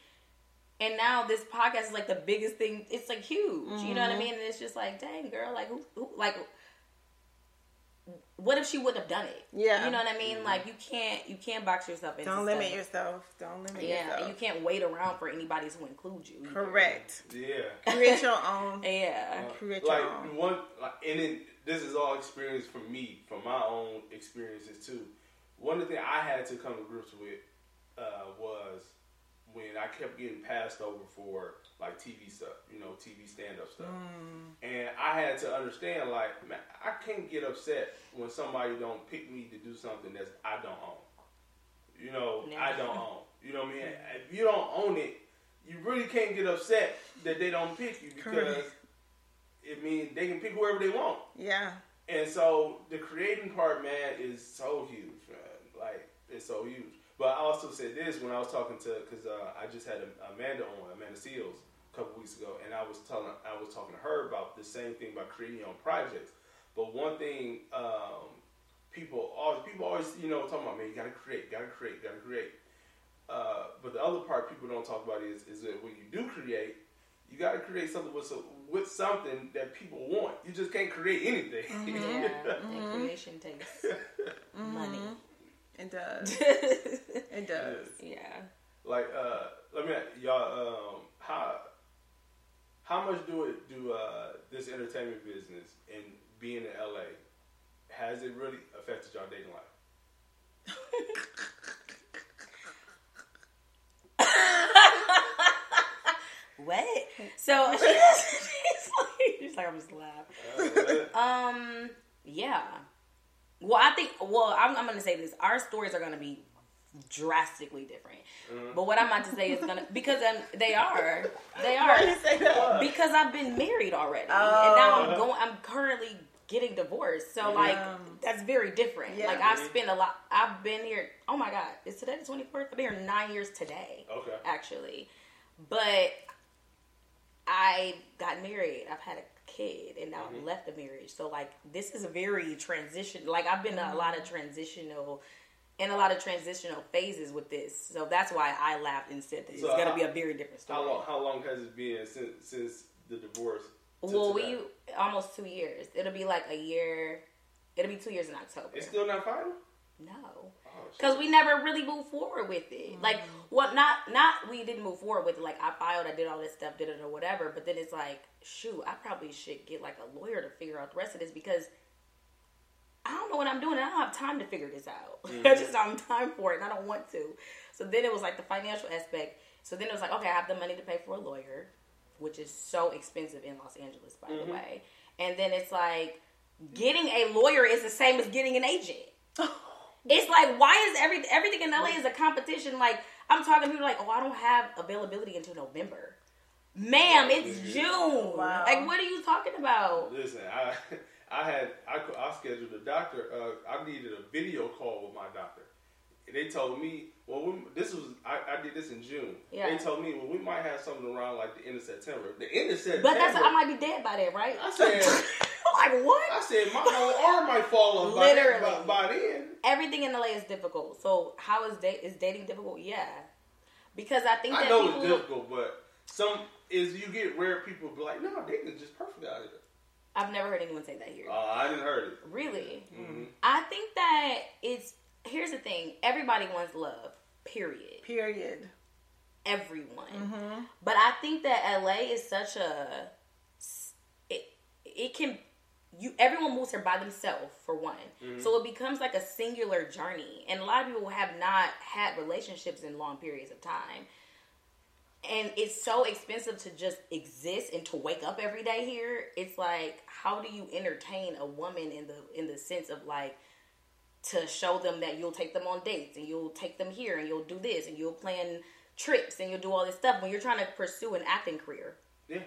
S2: And now this podcast is like the biggest thing. It's like huge. You know what I mm-hmm. mean? And it's just like, dang, girl, like who, who like. What if she wouldn't have done it?
S3: Yeah.
S2: you know what I mean. Like you can't you can't box yourself into
S3: Don't limit
S2: stuff.
S3: yourself. Don't limit yourself.
S2: Yeah, and you can't wait around for anybody to include you. either.
S3: Correct.
S1: Yeah.
S3: Create your [laughs] own.
S2: Yeah,
S3: Create your
S1: like
S3: own.
S1: one, like, and then this is all experience from me, from my own experiences too. One of the things I had to come to grips with uh, was when I kept getting passed over for like TV stuff, you know, TV stand up stuff, and I had to understand like, man, I can't get upset when somebody don't pick me to do something that I don't own. You know, I don't own. You know what I mean? If you don't own it, you really can't get upset that they don't pick you because
S3: Correct.
S1: it means they can pick whoever they want.
S3: Yeah.
S1: And so the creating part, man, is so huge, man. Like it's so huge. But I also said this when I was talking to, because uh, I just had Amanda on, Amanda Seales, a couple weeks ago, and I was telling, I was talking to her about the same thing about creating your own projects. But one thing, um, people always, people always, you know, talking about, man, you gotta create, gotta create, gotta create. Uh, but the other part people don't talk about is, is that when you do create, you gotta create something with, some, with something that people want. You just can't create anything.
S2: yeah. [laughs] And creation takes money.
S3: It does. [laughs] It does.
S2: yeah.
S1: Like, uh, let me ask y'all, um, how how much do it do uh, this entertainment business and being in LA has it really affected y'all dating life?
S2: What? So she's, [laughs] [laughs] she's like, she's like, I'm just laughing.
S1: Uh,
S2: Um, yeah. Well, I think. Well, I'm, I'm going to say this. Our stories are going to be drastically different. But what I'm about to say is going to because um, they are. They
S3: Why you
S2: are
S3: say that?
S2: because I've been married already, and
S3: Oh.
S2: now I'm going. I'm currently getting divorced. So like that's very different.
S3: yeah.
S2: Like I've spent a lot. I've been here. Oh my God, is today the 24th? I've been here nine years today
S1: okay.
S2: actually. But I got married. I've had a kid, and now I've left the marriage. So like this is a very transition. Like I've been in a lot of transitional, in a lot of transitional phases with this. So that's why I laughed and said that it's gonna be a very different story.
S1: How long? How long has it been since since the divorce?
S2: well,
S1: today?
S2: we almost two years. It'll be like a year. It'll be two years in October.
S1: It's still not final.
S2: no.
S1: Oh.
S2: Because we never really moved forward with it. Mm. Like, what? Not, not we didn't move forward with it. Like, I filed, I did all this stuff, did it or whatever. But then it's like, shoot, I probably should get like a lawyer to figure out the rest of this because I don't know what I'm doing. and I don't have time to figure this out. [laughs] I mm-hmm. just don't have time for it, and I don't want to. So then it was like the financial aspect. So then it was like, okay, I have the money to pay for a lawyer, which is so expensive in Los Angeles, by the mm-hmm. way. And then it's like getting a lawyer is the same as getting an agent. [laughs] It's like why is every everything in LA is a competition? Like I'm talking to people like, oh, I don't have availability until November. Ma'am, it's June.
S3: Wow.
S2: Like, what are you talking about?
S1: Listen, I [laughs] I had I, I scheduled a doctor. Uh, I needed a video call with my doctor. They told me, well, we, this was I, I did this in June.
S2: Yeah.
S1: They told me, well, we might have something around like the end of September. The end of September.
S2: But that's I might be dead by then, right?
S1: I said, [laughs]
S2: like what?
S1: I said, my whole arm might fall off by,
S2: Literally.
S1: by, by then.
S2: Everything in LA is difficult. So how is date is dating difficult? Yeah, because I think
S1: I
S2: that
S1: know
S2: people.
S1: it's difficult, but some is you get rare people be like, no, dating is just perfect out here.
S2: I've never heard anyone say that here.
S1: Uh, I didn't heard it.
S2: Really?
S1: hmm
S2: I think that it's here's the thing. Everybody wants love. Period.
S3: Period.
S2: Everyone. But I think that LA is such a it it can you everyone moves here by themselves for one. So it becomes like a singular journey. And a lot of people have not had relationships in long periods of time. And it's so expensive to just exist and to wake up every day here. It's like how do you entertain a woman in the in the sense of like to show them that you'll take them on dates and you'll take them here and you'll do this and you'll plan trips and you'll do all this stuff when you're trying to pursue an acting career
S1: Yeah.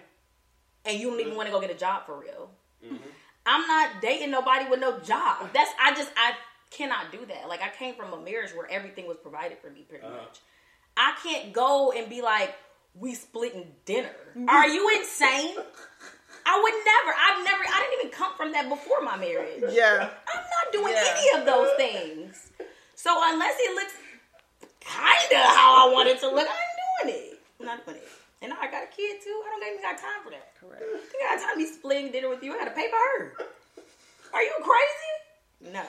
S2: and you don't even want to go get a job for real.
S1: hmm
S2: I'm not dating nobody with no job. That's I just I cannot do that. Like I came from a marriage where everything was provided for me pretty
S1: Uh-huh.
S2: much. I can't go and be like, we splitting dinner. Mm-hmm. Are you insane? I would never. I've never. I didn't even come from that before my marriage.
S3: Yeah.
S2: I'm not doing
S3: Yeah.
S2: any of those things. So unless it looks kind of how I want it to look, I ain't doing it. I'm not doing it. And I got a kid too. I don't even got time for that.
S3: Correct.
S2: You got time to be splitting dinner with you. I got to pay for her. Are you crazy? No.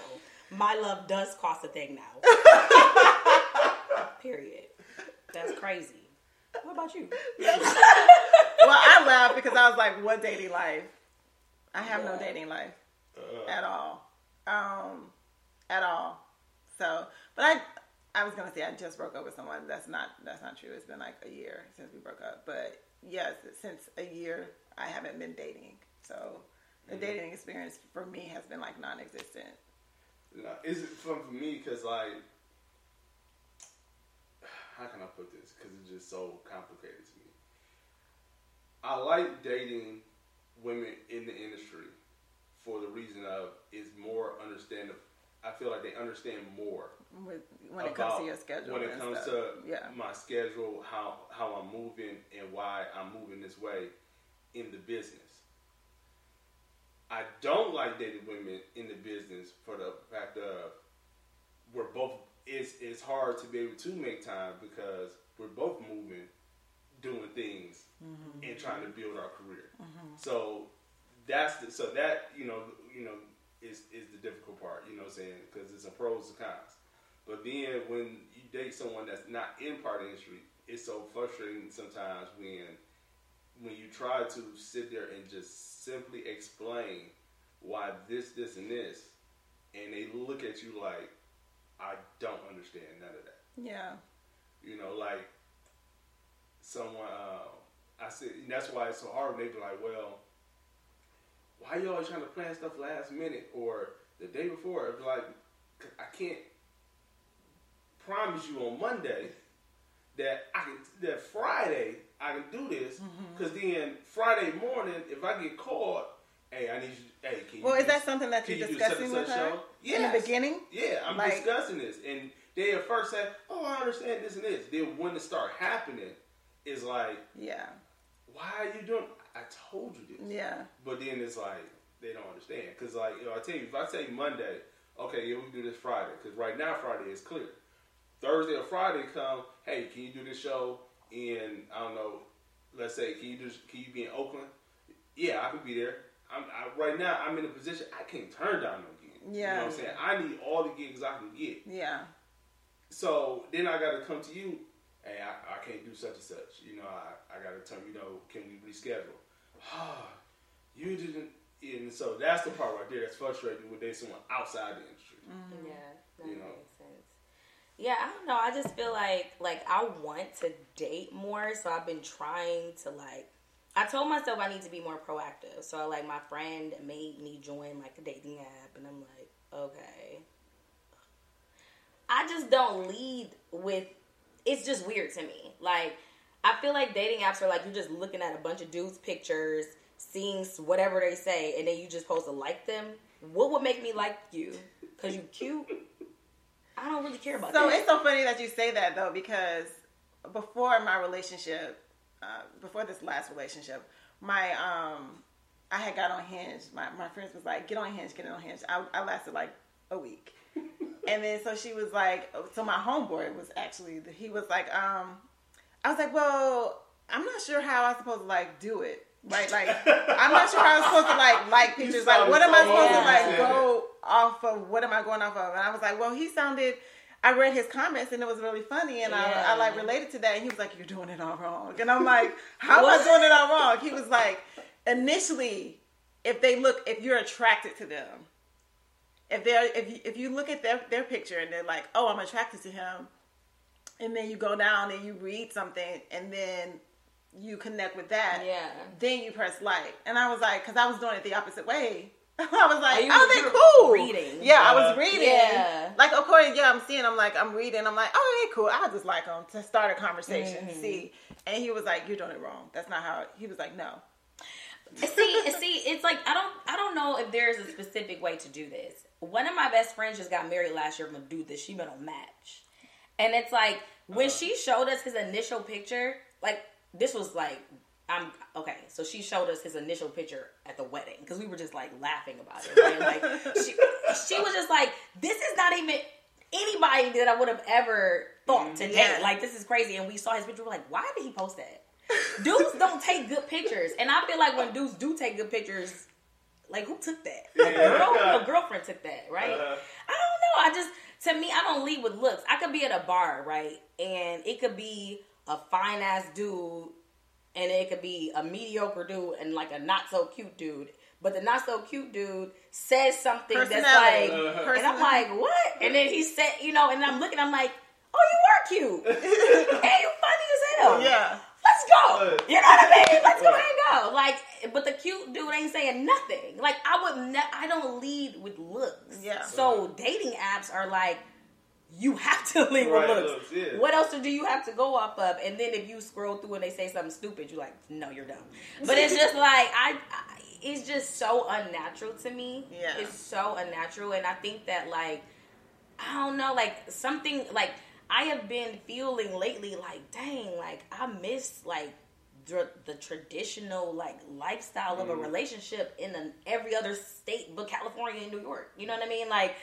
S2: My love does cost a thing now. [laughs] Period. That's crazy. What about you? [laughs]
S3: Well, I laughed because I was like, "What dating life? I have no dating life
S1: Uh,
S3: at all, um, at all." So, but I, I was gonna say I just broke up with someone. That's not that's not true. It's been like a year since we broke up. But yes, since a year, I haven't been dating. So the dating experience for me has been like non-existent.
S1: No, Is it fun for me? Because like, how can I put this? Because it's just so complicated to me. I like dating women in the industry for the reason of is more understandable. I feel like they understand more
S3: With, when it comes to your schedule,
S1: When it comes
S3: stuff.
S1: to
S3: yeah,
S1: my schedule, how how I'm moving, and why I'm moving this way in the business. I don't like dating women in the business for the fact of we're both. It's it's hard to be able to make time because we're both moving, doing things, mm-hmm. and trying to build our career. Mm-hmm. So that's the, so that you know you know is is the difficult part. You know what I'm saying because it's a pros and cons. But then when you date someone that's not in part industry, it's so frustrating sometimes when when you try to sit there and just simply explain why this, this, and this, and they look at you like, I don't understand none of that.
S3: yeah,
S1: You know, like someone, uh, I said, and that's why it's so hard. They be like, well, why you always trying to plan stuff last minute or the day before? It's like, I can't promise you on Monday that I can, that Friday I can do this, because then Friday morning, if I get caught, hey, I need you, hey, can you
S3: Well, is
S1: do-
S3: that something that you're
S1: you
S3: discussing with her
S1: show?
S3: In the beginning?
S1: Yeah, I'm
S3: Like-
S1: discussing this, and they at first say, "Oh, I understand this and this." Then when it start happening, it's like,
S3: Yeah,
S1: "Why are you doing?" I told you this,
S3: yeah,
S1: but then it's like they don't understand because, like, you know, I tell you, if I say Monday, okay, yeah, we can do this Friday because right now Friday is clear. Thursday or Friday come, hey, can you do this show in I don't know, let's say, can you do? Can you be in Oakland? Yeah, I could be there. I'm I, right now. I'm in a position I can't turn down no gig. you
S3: Yeah.
S1: know what I'm saying. I need all the gigs I can get.
S3: yeah,
S1: So then I got to come to you. Hey, I, I can't do such and such. You know, I, I got to tell you know, can we reschedule? [sighs] you didn't. And so that's the part right there that's frustrating with dating someone outside the industry. Mm-hmm.
S2: Yeah, that
S1: You know.
S2: makes sense. Yeah, I don't know. I just feel like like I want to date more, so I've been trying to like. I told myself I need to be more proactive. So like my friend made me join like a dating app, and I'm like, okay. I just don't lead with. It's just weird to me. Like I feel like dating apps are like you're just looking at a bunch of dudes' pictures, seeing whatever they say, and then you just supposed to like them. What would make me like you? Cause you cute. I don't really care about
S3: So
S2: that.
S3: it's so funny that you say that though, because before my relationship, uh, before this last relationship, my um, I had got on Hinge. My my friends was like, "Get on Hinge, get on Hinge." I, I lasted like a week, [laughs] and then so she was like, so my homeboy was actually he was like, um, I was like, well, I'm not sure how I'm supposed to like do it. Right, like I'm not sure how I'm supposed to like [laughs] like pictures. Like, what am I supposed to like go off of? What am I going off of? And I was like, well, he sounded. I read his comments and it was really funny, and I, I like related to that. And he was like, "You're doing it all wrong," and I'm like, [laughs] "How am I doing it all wrong?" He was like, "Initially, if they look, if you're attracted to them, if they're if you, if you look at their their picture and they're like, oh, I'm attracted to him,' and then you go down and you read something, and then you connect with that,
S2: Yeah.
S3: then you press like." And I was like, because I was doing it the opposite way. [laughs] I was like,
S2: Oh,
S3: "Oh, they cool."
S2: reading.
S3: Yeah, I
S1: Uh,
S3: was reading.
S2: Yeah.
S3: Like of course, yeah, I'm seeing. I'm like, I'm reading. I'm like, oh, they cool. I just like them to start a conversation.
S2: Mm-hmm.
S3: See, and he was like, you're doing it wrong. That's not how. He was like, no.
S2: see, see, it's like I don't, I don't know if there's a specific way to do this. One of my best friends just got married last year from a dude that she met on Match, and it's like when
S1: Uh-huh.
S2: she showed us his initial picture, like this was like. I'm okay. So she showed us his initial picture at the wedding because we were just like laughing about it. Right? Like she, [laughs] she was just like, "This is not even anybody that I would have ever thought to date.
S3: Yeah.
S2: Like this is crazy." And we saw his picture. We're like, "Why did he post that?" dudes don't take good pictures, and I feel like when dudes do take good pictures, like who took that? A girl, a girlfriend took that, right?
S1: Uh-huh.
S2: I don't know. I just to me, I don't lead with looks. I could be at a bar, right, and it could be a fine ass dude, and it could be a mediocre dude and like a not so cute dude. But the not so cute dude says something that's like,
S1: Uh-huh.
S2: and I'm like, what? And then he said, you know, and I'm looking, I'm like, oh, you are cute. [laughs] hey, you funny as hell.
S3: Yeah.
S2: Let's go. You know what I mean? Let's go
S1: Right.
S2: and go. Like, but the cute dude ain't saying nothing. Like, I would, ne- I don't lead with looks.
S3: Yeah.
S2: So dating apps are like, you have to lead
S1: Right,
S2: with looks.
S1: looks, yeah.
S2: What else do you have to go off of? And then if you scroll through and they say something stupid, you're like, no, you're dumb. But it's just like I, I it's just so unnatural to me.
S3: Yeah.
S2: It's so unnatural, and I think that like I don't know, like something like I have been feeling lately, like dang, like I miss like the, the traditional like lifestyle of a
S1: Mm-hmm.
S2: relationship in an, every other state but California and New York. You know what I mean? Like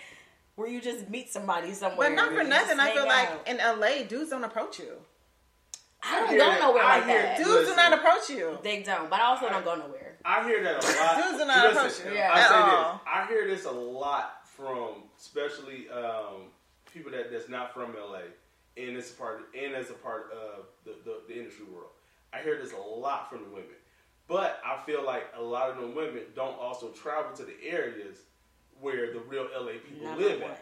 S2: where you just meet somebody somewhere.
S3: But not for nothing, I
S2: hang
S3: feel like
S2: out.
S3: in LA, dudes don't approach you.
S2: I don't
S1: hear
S2: go
S1: that.
S2: nowhere
S1: I
S2: like
S1: hear
S2: that.
S3: Dudes
S1: Listen.
S3: do not approach you.
S2: They don't, but I also don't go nowhere.
S1: I hear that a [laughs] lot.
S3: Dudes do not
S1: Listen,
S3: approach you
S2: Yeah.
S1: I
S3: at
S1: say
S3: all.
S1: this. I hear this a lot from, especially um, people that that's not from LA, and it's a part, and as a part of the, the, the industry world. I hear this a lot from the women, but I feel like a lot of the women don't also travel to the areas where the real LA people
S2: Number
S1: live
S2: one.
S1: at.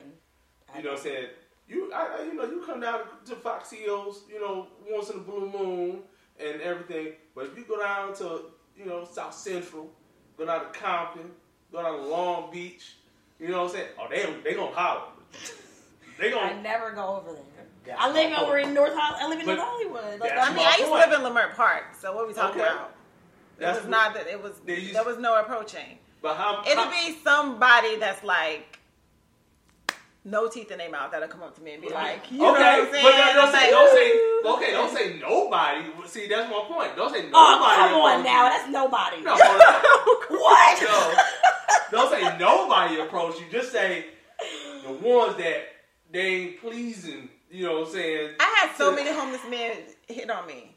S1: You know what I'm saying? You, I, I- you know, you come down to Fox Hills, you know, once in a blue moon and everything. But if you go down to, you know, South Central, go down to Compton, go down to Long Beach, you know what I'm saying? Oh, they they gonna holler. [laughs] They
S2: I
S1: gonna.
S2: I never go over there.
S1: That's
S2: I live
S1: my
S2: over
S1: point.
S2: in North Hollywood. I live in
S1: But
S2: North Hollywood. Like,
S3: I mean, I used to live in Leimert Park, so what are we talking
S1: Okay.
S3: about? It
S1: That's
S3: was
S1: what-
S3: not that it was
S1: used-
S3: there was no approaching.
S1: But how?
S3: It'll
S1: how-
S3: be somebody that's like no teeth in their mouth that'll come up to me and be like, you know
S1: okay,
S3: what I'm saying?
S1: but don't, don't say,
S3: like,
S1: don't say, okay, don't say nobody. See, that's my point. Don't say oh, nobody.
S2: Oh, come on now.
S1: you.
S2: That's nobody.
S1: No, [laughs] hold.
S2: What?
S1: No, don't say nobody approach you. Just say the ones that they ain't pleasing. You know what I'm saying?
S3: I had so many homeless men hit on me.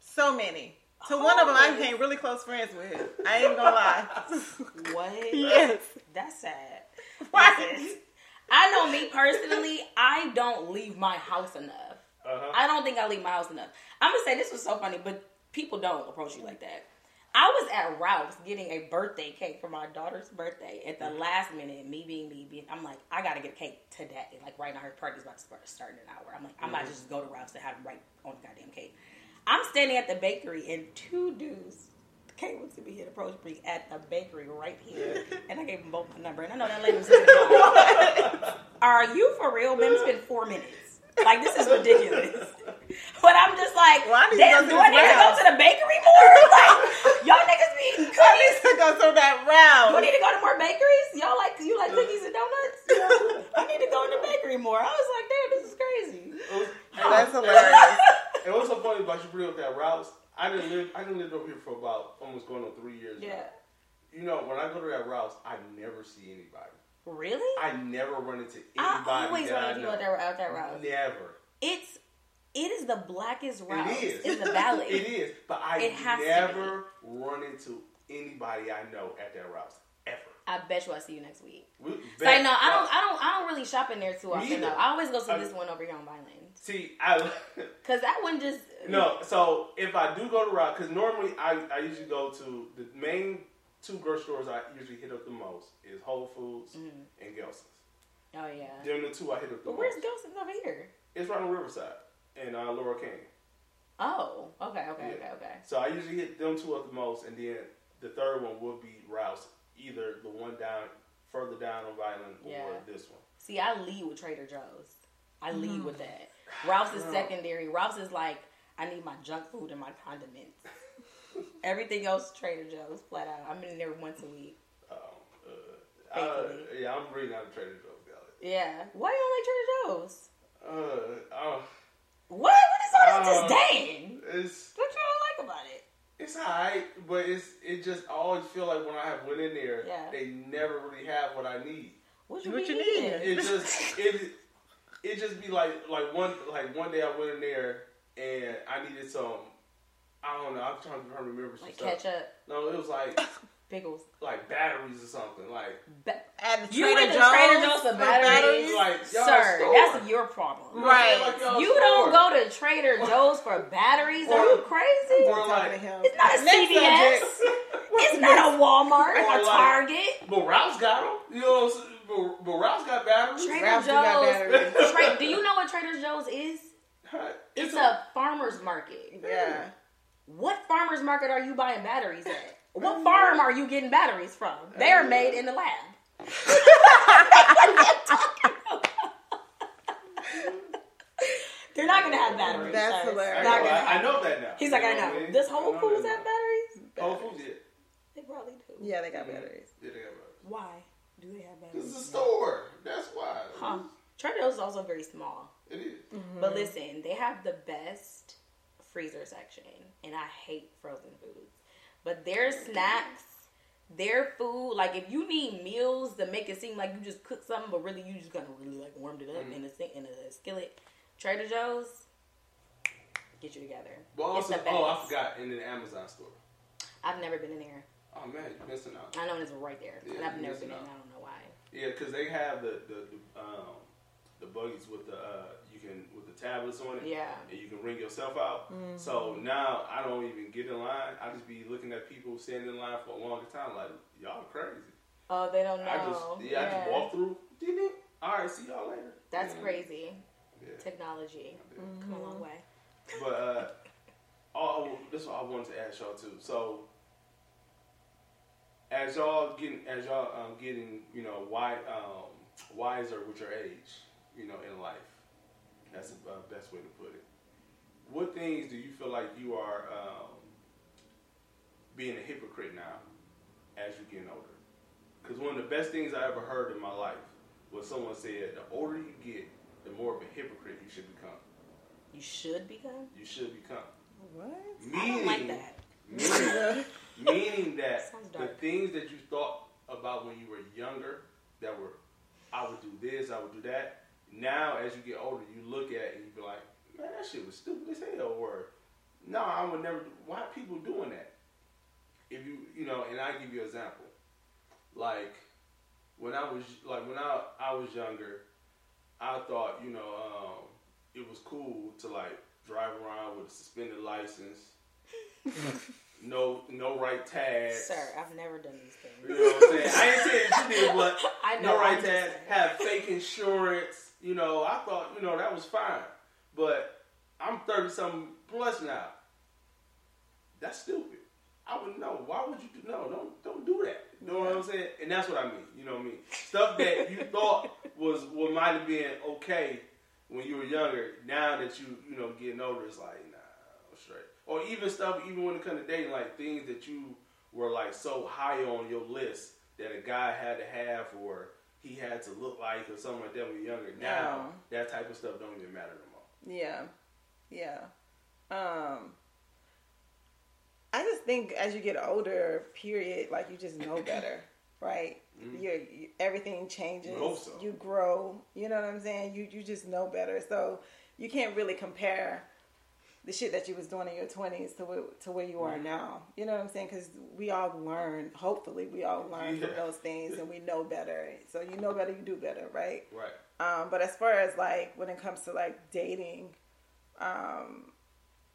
S3: So many. To one of them I became really close friends with. I ain't gonna lie. [laughs]
S2: What?
S3: yes.
S2: That's sad.
S3: Right.
S2: Listen, I know me personally, I don't leave my house enough.
S1: Uh-huh.
S2: I don't think I leave my house enough. I'm gonna say this was so funny, but people don't approach you like that. I was at Ralph's getting a birthday cake for my daughter's birthday. At the last minute, me being me, being, I'm like, I gotta get a cake today. Like right now, her party's about to start, start in an hour. I'm like, I'm not just go to Ralph's to have it right on the goddamn cake. I'm standing at the bakery and two dudes came up to me and approached me at the bakery right here, [laughs] and I gave them both my number. And I know that lady was sitting there. Oh, are you for real, man? It's been four minutes. Like this is ridiculous. [laughs] But I'm just like,
S3: Well, to
S2: damn,
S3: to
S2: do I need to go to the bakery more? [laughs] Like, y'all niggas be eating
S3: I
S2: cookies.
S3: need to go through that
S2: Do I need to go to more bakeries? Y'all like you like cookies and donuts? I need to go in the bakery more. I was like, damn, this is crazy.
S3: That's hilarious.
S1: And what's so funny about you bring up that Ralph's? I didn't live. I didn't live over here for about almost going on three years. now.
S2: Yeah.
S1: You know, when I go to that Ralph's, I never see anybody.
S2: Really?
S1: I never run into
S2: I
S1: anybody
S2: always
S1: that
S2: run
S1: I
S2: into you out there out that route.
S1: Never.
S2: It's it is the blackest route
S1: It is.
S2: in the [laughs] valley.
S1: it is. But I
S2: It has
S1: never run into anybody I know at that ever.
S2: I bet you I'll see you next week.
S1: We,
S2: I know I don't I don't I don't really shop in there too often though. I always go to
S1: I-
S2: this one over here on Vineland.
S1: See, I [laughs]
S2: Cause that one just
S1: no. So if I do go to Ralph's, because normally I, I usually go to the main two grocery stores I usually hit up the most is Whole Foods and Gelson's.
S2: Oh yeah.
S1: Them the two I hit up the
S2: But where's
S1: most.
S2: Ghost over here?
S1: It's right on Riverside and uh, Laurel Canyon.
S2: Oh, okay, okay,
S1: Yeah.
S2: okay, okay.
S1: So I usually hit them two up the most, and then the third one would be Rouse, either the one down further down on Vineland or
S2: Yeah.
S1: this one.
S2: See, I lead with Trader Joe's. I lead with that. Ralph's is secondary. Ralph's is like I need my junk food and my condiments. [laughs] Everything else, Trader Joe's, flat out. I'm in there once a week.
S1: Um, uh, uh, yeah, I'm reading out of Trader Joe's Galley.
S2: Yeah. Why you don't like Trader Joe's?
S1: Uh, uh,
S2: What? What is all this
S1: Uh,
S2: disdain?
S1: it's
S2: What you don't like about it?
S1: It's alright, but it's it just I always feel like when I have went in there,
S2: Yeah.
S1: they never really have what I need.
S2: What you,
S3: What you need?
S1: It [laughs] just it it just be like like one like one day I went in there and I needed some. I don't know. I'm trying to remember some
S2: Like
S1: stuff.
S2: ketchup,
S1: No, it was like [laughs]
S2: pickles.
S1: like batteries or something. Like
S2: Ba-
S3: At the
S2: You
S3: Trader
S2: went to
S3: Joe's
S2: Trader Joe's for
S3: for
S2: batteries?
S1: like y'all
S2: Sir,
S1: store.
S2: that's your problem.
S1: You know what I'm saying?
S3: Right.
S1: Like y'all store.
S2: don't go to Trader Joe's for batteries? Are you crazy?
S1: Or like-
S2: It's not a
S3: Next
S2: CVS. [laughs] It's not a Walmart,
S1: Or
S2: a
S1: like-
S2: Target.
S1: But Ralph's got them. You know, what I'm saying? but, but Ralph's got batteries.
S2: Trader
S3: Ralph's got batteries.
S2: Joe's. Tra- do you know what Trader Joe's is? It's
S1: It's,
S2: a farmer's market.
S3: Yeah.
S2: What farmer's market are you buying batteries at? What farm are you getting batteries from? They are uh, made in the lab. They're not gonna have batteries.
S3: That's
S2: sir.
S3: hilarious.
S1: I know,
S2: gonna
S1: I, I know that now.
S2: He's like,
S1: You
S2: I
S1: what
S2: know.
S1: mean?
S2: Does Whole
S1: know
S2: Foods
S1: that
S2: have batteries?
S1: Whole Foods, yeah.
S2: They probably do.
S3: Yeah, they got batteries.
S1: Yeah, they got batteries.
S2: Why do they have batteries?
S1: This is a store. That's why.
S2: Huh. Trader Joe's is also very small.
S1: It is. Mm-hmm.
S2: But listen, they have the best freezer section, and I hate frozen foods. But their snacks, their food, like if you need meals to make it seem like you just cooked something, but really you just kind of really like warmed it up in a in a skillet. Trader Joe's, get you together. It's
S1: also, oh, I forgot, in the Amazon store.
S2: I've never been in there.
S1: Oh man, you're missing out.
S2: I know it's right there, and
S1: Yeah,
S2: I've never been
S1: missing
S2: in. I don't know why.
S1: Yeah, because they have the the, the um the buggies with the uh can with the tablets on it.
S2: Yeah.
S1: And you can ring yourself out. So now I don't even get in line. I just be looking at people standing in line for a longer time. Like y'all crazy.
S2: Oh, they don't know.
S1: I just yeah, I just walk through. Did it? All right, see y'all later.
S2: That's
S1: Yeah.
S2: crazy.
S1: Yeah.
S2: Technology, come a long way.
S1: But uh, oh, this is what I wanted to ask y'all too. So, as y'all getting, as y'all um, getting, you know, why, um, wiser with your age, you know, in life. That's the uh, best way to put it. What things do you feel like you are um, being a hypocrite now as you're getting older? Because one of the best things I ever heard in my life was someone said, the older you get, the more of a hypocrite you should become.
S2: You should become.
S1: You should become.
S3: What?
S2: I don't like that.
S1: Meaning, [laughs] meaning that the things that you thought about when you were younger, that were, I would do this, I would do that. Now, as you get older, you look at it and you be like, man, that shit was stupid as hell. Or, no, I would never. Why are people doing that? If you, you know, and I give you an example. Like when I was, like when I I was younger, I thought, you know, um, it was cool to like drive around with a suspended license, [laughs] no no right tags.
S2: Sir, I've never done these things.
S1: You know what I'm saying? I ain't saying that you did, but [laughs]
S2: I know.
S1: no right
S2: I'm
S1: tags, have fake insurance. You know, I thought, you know, that was fine. But I'm 30 something plus now. That's stupid. I wouldn't know. Why would you do no, don't don't do that. You know what I'm saying? And that's what I mean. You know what I mean? Stuff that you [laughs] thought was what might have been okay when you were younger, now that you, you know, getting older, it's like, nah, I'm straight. Or even stuff, even when it comes to dating, like things that you were like so high on your list that a guy had to have or he had to look like or something like that when you're younger. Now that type of stuff don't even matter no more.
S3: Yeah, yeah. Um, I just think as you get older, period, like you just know better, [coughs] right? You're, you everything changes.
S1: You
S3: grow. You know what I'm saying? You you just know better, so you can't really compare the shit that you was doing in your 20s to where, to where you are now. You know what I'm saying? Because we all learn. Hopefully, we all learn from those things, and we know better. So you know better, you do better, right?
S1: Right.
S3: Um, but as far as like when it comes to like dating, um,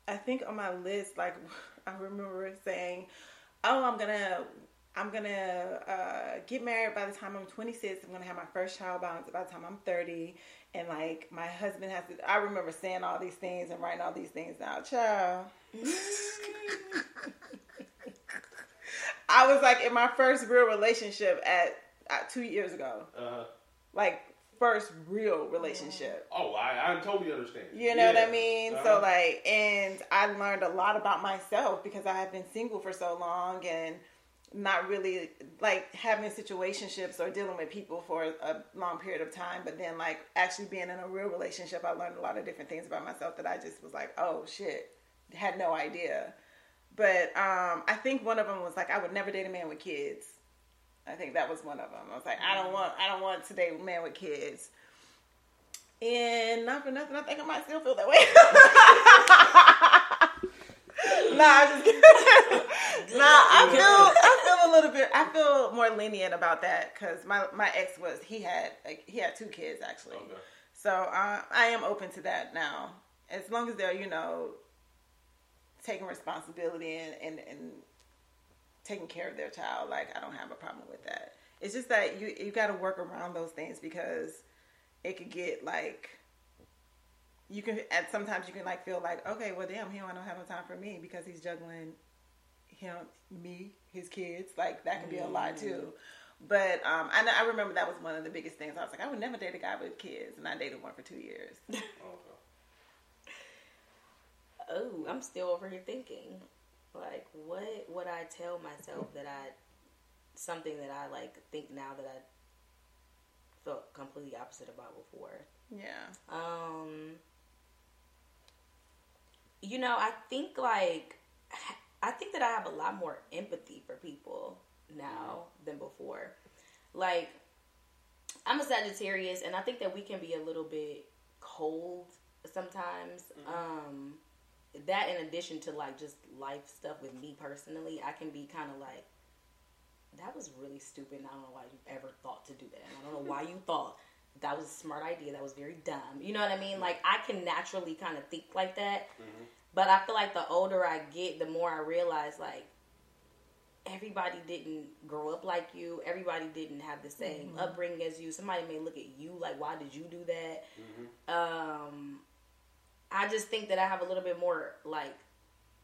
S3: I think on my list, like [laughs] I remember saying, "Oh, I'm gonna, I'm gonna uh, get married by the time I'm 26. I'm gonna have my first child by, by the time I'm 30, and like my husband has to." I remember saying all these things and writing all these things down, child. I was like in my first real relationship at, at two years ago
S1: Uh,
S3: like first real relationship.
S1: Oh, I, I totally understand.
S3: You know what I mean?
S1: Uh-huh.
S3: So like, and I learned a lot about myself because I have been single for so long and not really like having situationships or dealing with people for a long period of time. But then like actually being in a real relationship, I learned a lot of different things about myself that I just was like, oh shit, had no idea. But um, I think one of them was like, I would never date a man with kids. I think that was one of them. I was like, I don't want, I don't want to date a man with kids. And not for nothing, I think I might still feel that way. [laughs] nah, I'm just kidding. [laughs] nah, I feel, I feel a little bit, I feel more lenient about that because my my ex was he had like, he had two kids actually.
S1: Okay.
S3: So uh, I am open to that now, as long as they're you know taking responsibility and, and and taking care of their child. Like I don't have a problem with that. It's just that you you got to work around those things because it could get like you can at sometimes you can like feel like okay well damn he don't have no time for me because he's juggling him me his kids. Like that can be a lot too. But um I, know, I remember that was one of the biggest things. I was like i would never date a guy with kids and i dated one for two years. [laughs]
S1: Okay.
S2: Oh, I'm still over here thinking, like, what would I tell myself that I, something that I like think now that I felt completely opposite about before.
S3: yeah.
S2: Um, you know, I think like I think that I have a lot more empathy for people now than before. Like I'm a Sagittarius and I think that we can be a little bit cold sometimes. Um that in addition to like just life stuff with me personally, I can be kind of like that was really stupid and I don't know why you ever thought to do that. And I don't know why you [laughs] thought that was a smart idea. That was very dumb. You know what I mean? Mm-hmm. Like I can naturally kind of think like that. Mm-hmm. But I feel like the older I get, the more I realize like everybody didn't grow up like you. Everybody didn't have the same mm-hmm. upbringing as you. Somebody may look at you like, why did you do that? Um, I just think that I have a little bit more like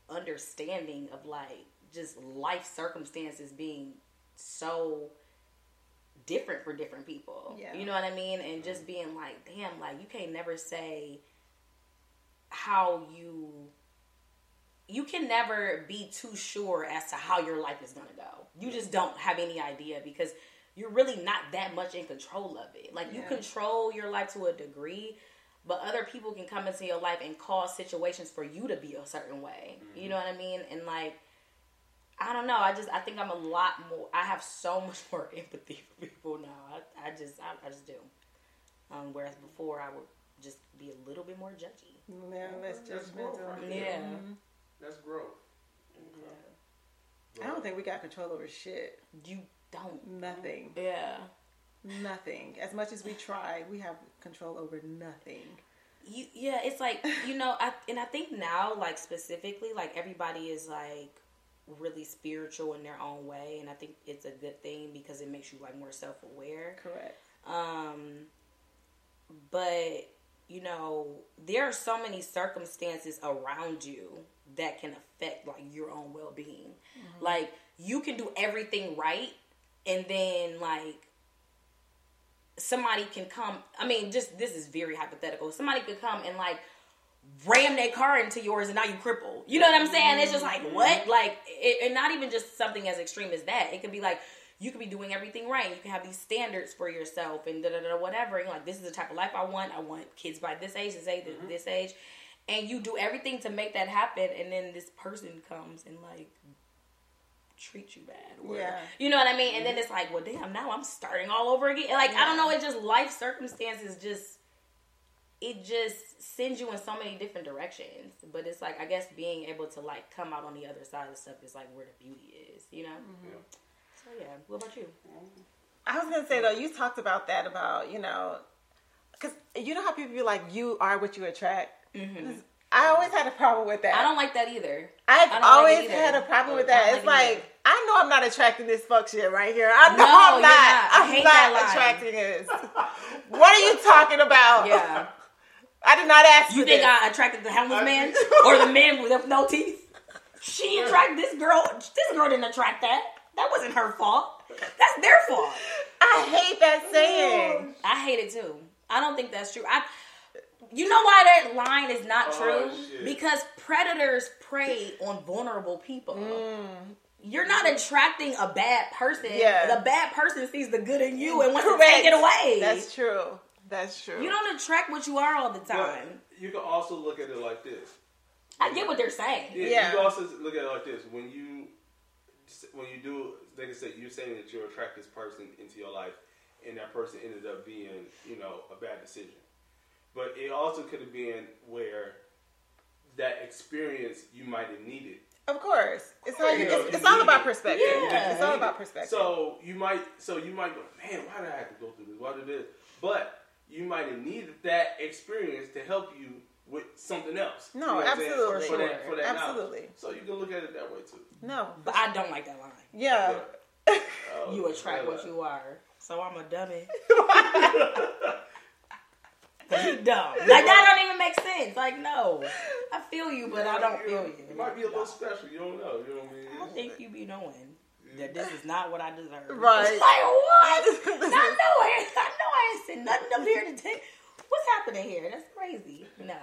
S2: understanding of like just life circumstances being so different for different people.
S3: Yeah.
S2: You know what I mean? And just being like, damn, like you can't never say how you you can never be too sure as to how your life is going to go. You just don't have any idea because you're really not that much in control of it. Like you control your life to a degree, but other people can come into your life and cause situations for you to be a certain way. You mm-hmm. know what I mean? And like I don't know. I just I think I'm a lot more. I have so [laughs] much more empathy for people now. I, I just I, I just do. Um, whereas before I would just be a little bit more judgy.
S3: yeah less
S1: That's growth
S3: judgmental
S1: right
S2: Yeah.
S1: That's growth. Yeah.
S3: i don't think we got control over shit
S2: You don't.
S3: nothing
S2: Yeah.
S3: nothing as much as we try we have control over nothing
S2: You, yeah, it's like you know, I and I think now, like specifically, like everybody is like really spiritual in their own way, and I think it's a good thing because it makes you like more self aware.
S3: correct
S2: Um, but you know, there are so many circumstances around you that can affect like your own well being. Like you can do everything right, and then like somebody can come. I mean, just this is very hypothetical. Somebody could come and like ram their car into yours, and now you cripple. You know what I'm saying? It's just like what, like, it, and not even just something as extreme as that. It could be like you could be doing everything right. You can have these standards for yourself and da da da whatever. And like, this is the type of life I want. I want kids by this age, this age, mm-hmm. this age, and you do everything to make that happen. And then this person comes and like treat you bad. Or,
S3: Yeah.
S2: You know what I mean? And mm-hmm. then it's like, well, damn, now I'm starting all over again. Like I don't know. It's just life circumstances. Just it just sends you in so many different directions. But it's like I guess being able to like come out on the other side of stuff is like where the beauty is. You know.
S1: Yeah.
S2: So yeah. What about you?
S3: I was gonna say though, you talked about that about you know, because you know how people be like, you are what you attract. I always had a problem with that.
S2: Mm-hmm. I don't like that either.
S3: I've
S2: I don't like
S3: always
S2: either.
S3: had a problem with that. It's
S2: like it
S3: like I know I'm not attracting this fuck shit right here. I know
S2: No,
S3: I'm not.
S2: not. I
S3: I'm not attracting this. what are you talking about?
S2: Yeah. [laughs]
S3: I did not ask
S2: You
S3: for
S2: think
S3: this.
S2: I attracted the homeless man [laughs] or the man with no teeth? She attracted this girl. This girl didn't attract that. That wasn't her fault. That's their fault.
S3: I I hate that saying.
S2: I hate it too. I don't think that's true. I you know why that line is not
S1: Oh,
S2: true?
S1: shit.
S2: because predators prey on vulnerable people.
S3: Mm.
S2: You're not attracting a bad person.
S3: Yeah.
S2: The bad person sees the good in you and wants
S3: Correct.
S2: to take it away.
S3: That's true. That's true.
S2: you don't attract what you are all the
S1: But
S2: time.
S1: you can also look at it like this.
S2: I get what they're saying.
S1: Yeah,
S3: Yeah.
S1: You can also look at it like this. When you when you do, like I said, you're saying that you attract this person into your life, and that person ended up being, you know, a bad decision. But it also could have been where that experience you might have needed.
S3: Of course, it's all
S1: You know,
S3: it's,
S1: you
S3: it's all about
S1: it.
S3: perspective.
S2: Yeah.
S3: It's all about perspective.
S1: So you might, so you might go, man, why did I have to go through this? Why did this? But you might have needed that experience to help you with something else.
S3: No,
S1: You know what I'm saying?
S3: absolutely.
S1: For that, for that knowledge.
S3: Absolutely.
S1: So you can look at it that way too.
S3: no,
S2: But I don't like that line.
S3: yeah.
S1: But, uh, [laughs]
S2: You attract what you are. So I'm a dummy. Cause [laughs] you dumb. Like that don't even make sense. Like no, I feel you, but I don't feel you.
S1: You might be a little special. You don't know. You know what I mean?
S2: I don't think you be knowing that this is not what I deserve. [laughs]
S3: Right.
S2: Like what? [laughs] not knowing. [laughs] I know I ain't said nothing up here to take. What's happening here? That's crazy. No.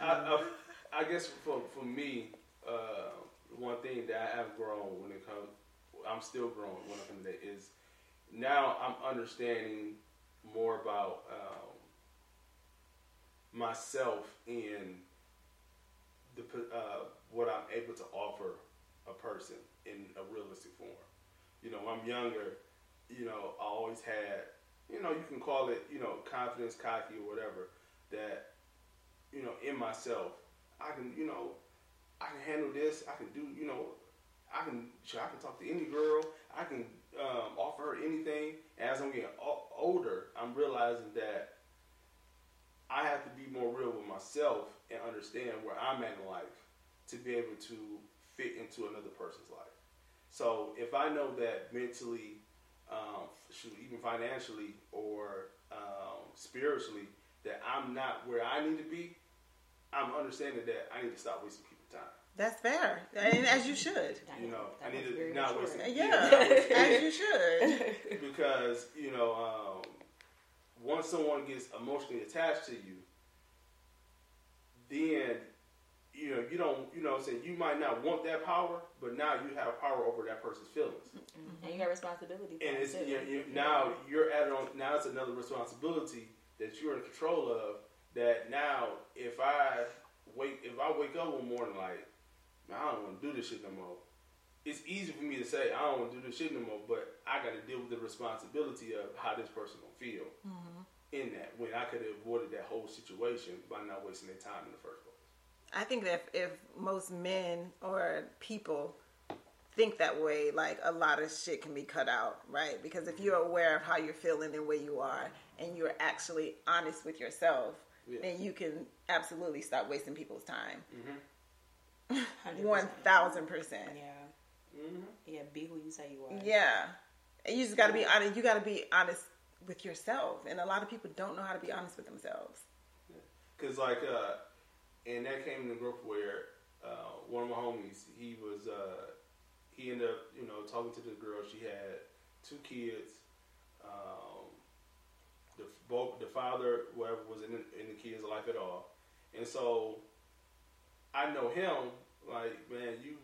S1: I, I, I guess for for me, uh, one thing that I have grown when it comes, I'm still growing when it comes to that is now I'm understanding more about um, myself and the uh, what I'm able to offer a person in a realistic form. You know, I'm younger, you know, I always had, you know, you can call it, you know, confidence, cocky, or whatever. That, you know, in myself, I can, you know, I can handle this. I can do, you know, I can, I can talk to any girl. I can um, offer her anything. As I'm getting older, I'm realizing that I have to be more real with myself and understand where I'm at in life to be able to fit into another person's life. So if I know that mentally, um, shoot, even financially or um, spiritually, that I'm not where I need to be, I'm understanding that I need to stop wasting people's time.
S3: That's fair, and as you should.
S1: You know,
S2: That
S1: I need
S2: was very
S1: to not
S2: mature.
S1: waste
S3: Yeah,
S1: not waste
S3: as you should. [laughs]
S1: because you know um, once someone gets emotionally attached to you then you know you don't you know what I'm saying you might not want that power but now you have power over that person's feelings mm-hmm.
S2: And you got responsibility.
S1: And it's
S2: too.
S1: you you now you're added on now it's another responsibility that you're in control of that now if I wake if I wake up one morning like man, I don't want to do this shit no more it's easy for me to say I don't want to do this shit no more, but I got to deal with the responsibility of how this person gonna feel mm-hmm. in that when I could have avoided that whole situation by not wasting their time in the first place.
S3: I think that if, if most men or people think that way, like a lot of shit can be cut out, right? Because if you're aware of how you're feeling and where you are, and you're actually honest with yourself,
S1: Yeah.
S3: then you can absolutely stop wasting people's time.
S2: 100%.
S3: One thousand percent.
S2: Yeah.
S1: Mm-hmm.
S2: Yeah. Be who you say you are.
S3: Yeah. And you just got to be honest. You got to be honest with yourself, and a lot of people don't know how to be honest with themselves.
S1: Cause like, uh, and that came in the group where uh, one of my homies, he was, uh, he ended up, you know, talking to this girl. She had two kids. Um, the both the father, whatever, was in the, in the kid's life at all, and so I know him. Like, man, you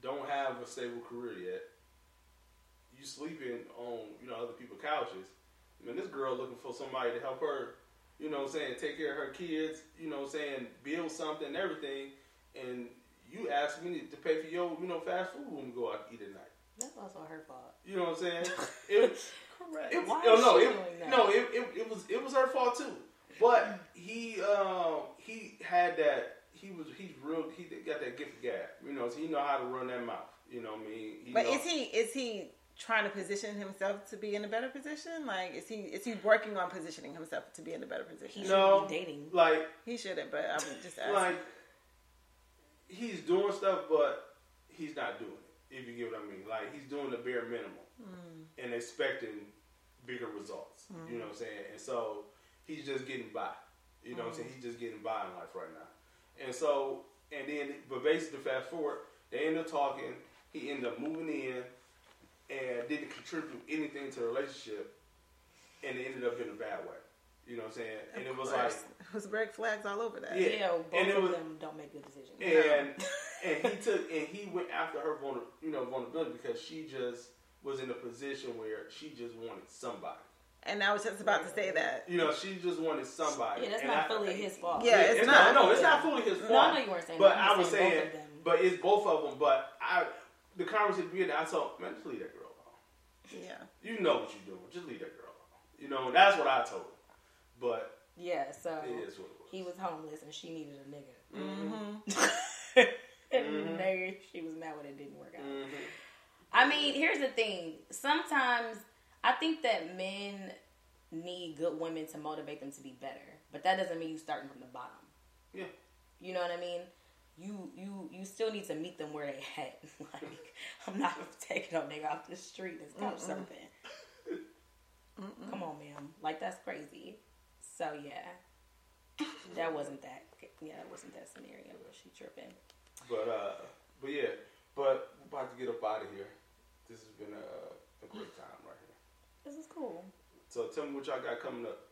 S1: don't have a stable career yet. You sleeping on, you know, other people's couches. I Man, this girl looking for somebody to help her you know what I'm saying, take care of her kids, you know what I'm saying, build something everything, and you ask me to pay for your, you know, fast food when we go out to eat at night.
S2: That's also her fault.
S1: You know what I'm saying? [laughs] It,
S3: Correct.
S1: it,
S2: Why
S1: oh,
S2: is
S1: no,
S2: she
S1: it,
S2: doing that?
S1: no, it, it, it was it was her fault too. But he um he had that he was he's real he got that gift of gab. You know, so he know how to run that mouth. You know what I mean? He
S3: But
S1: know-
S3: is he is he trying to position himself to be in a better position? Like is he is he working on positioning himself to be in a better position?
S2: He
S1: No.
S2: be dating.
S1: like
S3: He shouldn't, but I'm just asking.
S1: like he's doing stuff, but he's not doing it. If you get what I mean, like he's doing the bare minimum mm. and expecting bigger results. You mm. know what I'm saying? And so he's just getting by. You know what I'm saying? Mm. He's just getting by in life right now. And so, and then, but basically, fast forward, they end up talking. He ended up moving in and didn't contribute anything to the relationship, and it ended up in a bad way. You know what I'm saying? And
S3: Of
S1: it was
S3: course.
S1: like,
S3: it was red flags all over that.
S1: Yeah.
S2: Yeah, both
S1: And it
S2: of
S1: was-
S2: them don't make good decisions.
S1: and and he took and he went after her vulner, you know vulnerability because she just was in a position where she just wanted somebody.
S3: And I was just about to say that.
S1: You know, she just wanted somebody.
S2: Yeah, that's
S1: And
S2: not
S1: I-
S2: fully his fault.
S3: Yeah, it's not.
S1: No, no, it's not fully his fault.
S2: No, I know you weren't saying
S1: But
S2: that. I'm
S1: I was
S2: saying both of them.
S1: but it's both of them. But I, the conversation being, I told, man, just leave that girl alone.
S3: Yeah.
S1: You know what you're doing. Just leave that girl alone. You know, and that's what I told her. But
S2: Yeah, so
S1: it is what it was.
S2: he was homeless and she needed a nigga.
S3: Mm-hmm. [laughs]
S2: and
S1: Mhm.
S2: nigga, she was mad when it didn't work out.
S1: Mhm.
S2: I mean, here's the thing. Sometimes I think that men need good women to motivate them to be better, but that doesn't mean you starting from the bottom.
S1: Yeah.
S2: You know what I mean? You you you still need to meet them where they at. [laughs] like I'm not taking no nigga off the street that's couch surfing. Come on, ma'am. Like that's crazy. So yeah, that wasn't that. Yeah, that wasn't that scenario where she tripping.
S1: But uh, but yeah, but we're about to get up out of here. This has been a, a great time right here.
S2: This is cool.
S1: So tell me what y'all got coming up.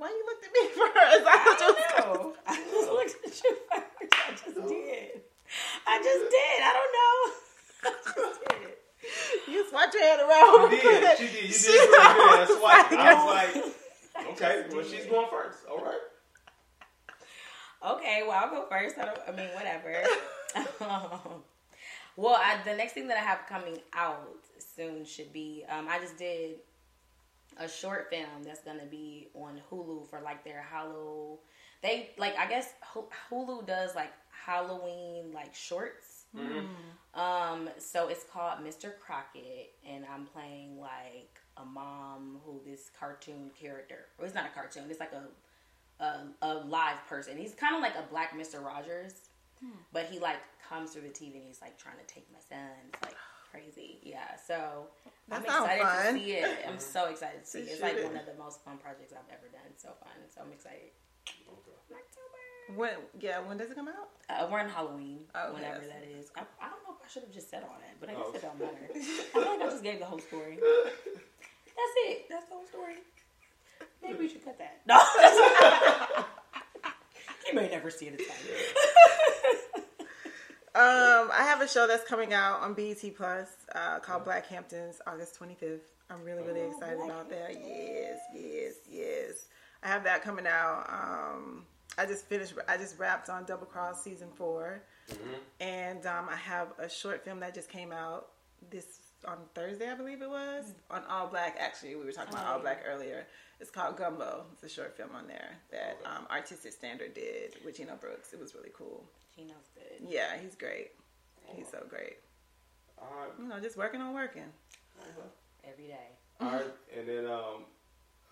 S3: Why you looked at me [laughs] first? I thought you was
S2: know. I just [laughs] looked at you first. I just did. I just did. I don't know. [laughs] I just did.
S3: You swiped your head around.
S1: You did, she did, you did
S3: She-
S1: really good.
S3: I was like,
S1: I was like, okay, well she's going first. All right.
S2: Okay, well I'll go first. I don't. I mean, whatever. well, I, the next thing that I have coming out soon should be. Um, I just did a short film that's gonna be on Hulu for like their Hallow. They like I guess Hulu does like Halloween like shorts.
S1: Mm-hmm.
S2: Um, so it's called Mr. Crocket, and I'm playing like a mom who this cartoon character. Well, it's not a cartoon. It's like a a, a live person. He's kind of like a black Mr. Rogers, but he like comes through the TV and he's like trying to take my son. It's like crazy, yeah. So
S3: That
S2: I'm excited
S3: fun.
S2: to see it. I'm [laughs] so excited to see it. It's like one of the most fun projects I've ever done. So fun. So I'm excited.
S1: Okay.
S2: October.
S3: When, yeah, when does it come out?
S2: Uh, we're in Halloween,
S3: Oh,
S2: whenever
S3: yes.
S2: that is. I, I don't know if I should have just said all that, but I guess
S1: Oh.
S2: it don't matter. [laughs] I feel like I just gave the whole story. That's it. That's the whole story. Maybe we should cut that. No. [laughs] you may never see it again.
S3: Um, I have a show that's coming out on BET Plus uh, called Black Hamptons, August 25th. I'm really, really
S2: Oh,
S3: excited about that. Yes, yes, yes. I have that coming out. Um, I just finished. I just wrapped on Double Cross season 4 and um, I have a short film that just came out this on Thursday, I believe it was, on All Black. Actually, we were talking about
S2: Oh,
S3: All
S2: yeah.
S3: Black earlier. It's called Gumbo. It's a short film on there that um, Artistic Standard did with Gino Brooks. It was really cool.
S2: Gino's good.
S3: Yeah, he's great. He's so great.
S1: All right.
S3: You know, just working on working.
S2: Every day.
S1: All right, and then um,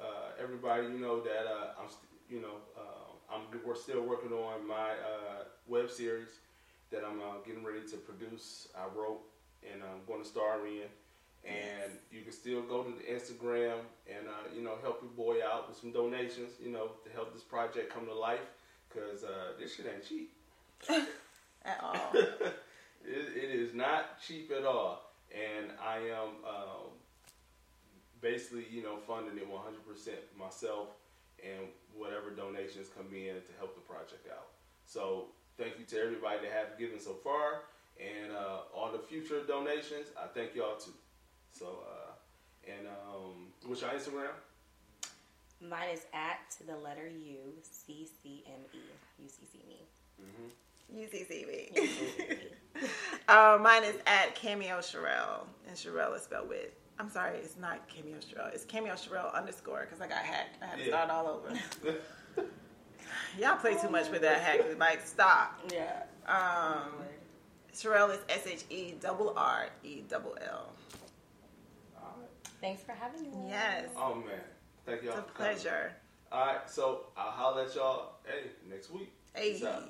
S1: uh, everybody, you know that uh, I'm, st- you know, uh, I'm we're still working on my uh, web series that I'm uh, getting ready to produce. I wrote and I'm going to star in, and you can still go to the Instagram and uh, you know help your boy out with some donations, you know, to help this project come to life, cause uh, this shit ain't cheap.
S3: At all. [laughs]
S1: it, it is not cheap at all, and I am um, basically, you know, funding it 100% myself, and whatever donations come in to help the project out. So thank you to everybody that have given so far, and uh, all the future donations. I thank y'all too. So, uh, and um, what's your Instagram?
S2: Mine is at the letter U C C M E. U C C me.
S3: UCCB.
S2: You see [laughs]
S3: uh, mine is at Cameo Sherrell, and Sherrell is spelled with. I'm sorry, it's not Cameo Sherrell. It's Cameo Sherrell underscore because I got hacked. I had to
S1: Yeah.
S3: start all over. [laughs] Y'all play too much with that hack. Like, stop.
S2: Yeah.
S3: Um, Sherrell is S H E double R E double L.
S2: Thanks for having me.
S3: Yes,
S1: Oh man, thank y'all.
S3: it's a pleasure.
S1: All right, so I'll holler at y'all. Hey, next week.
S3: Hey.
S1: Peace out.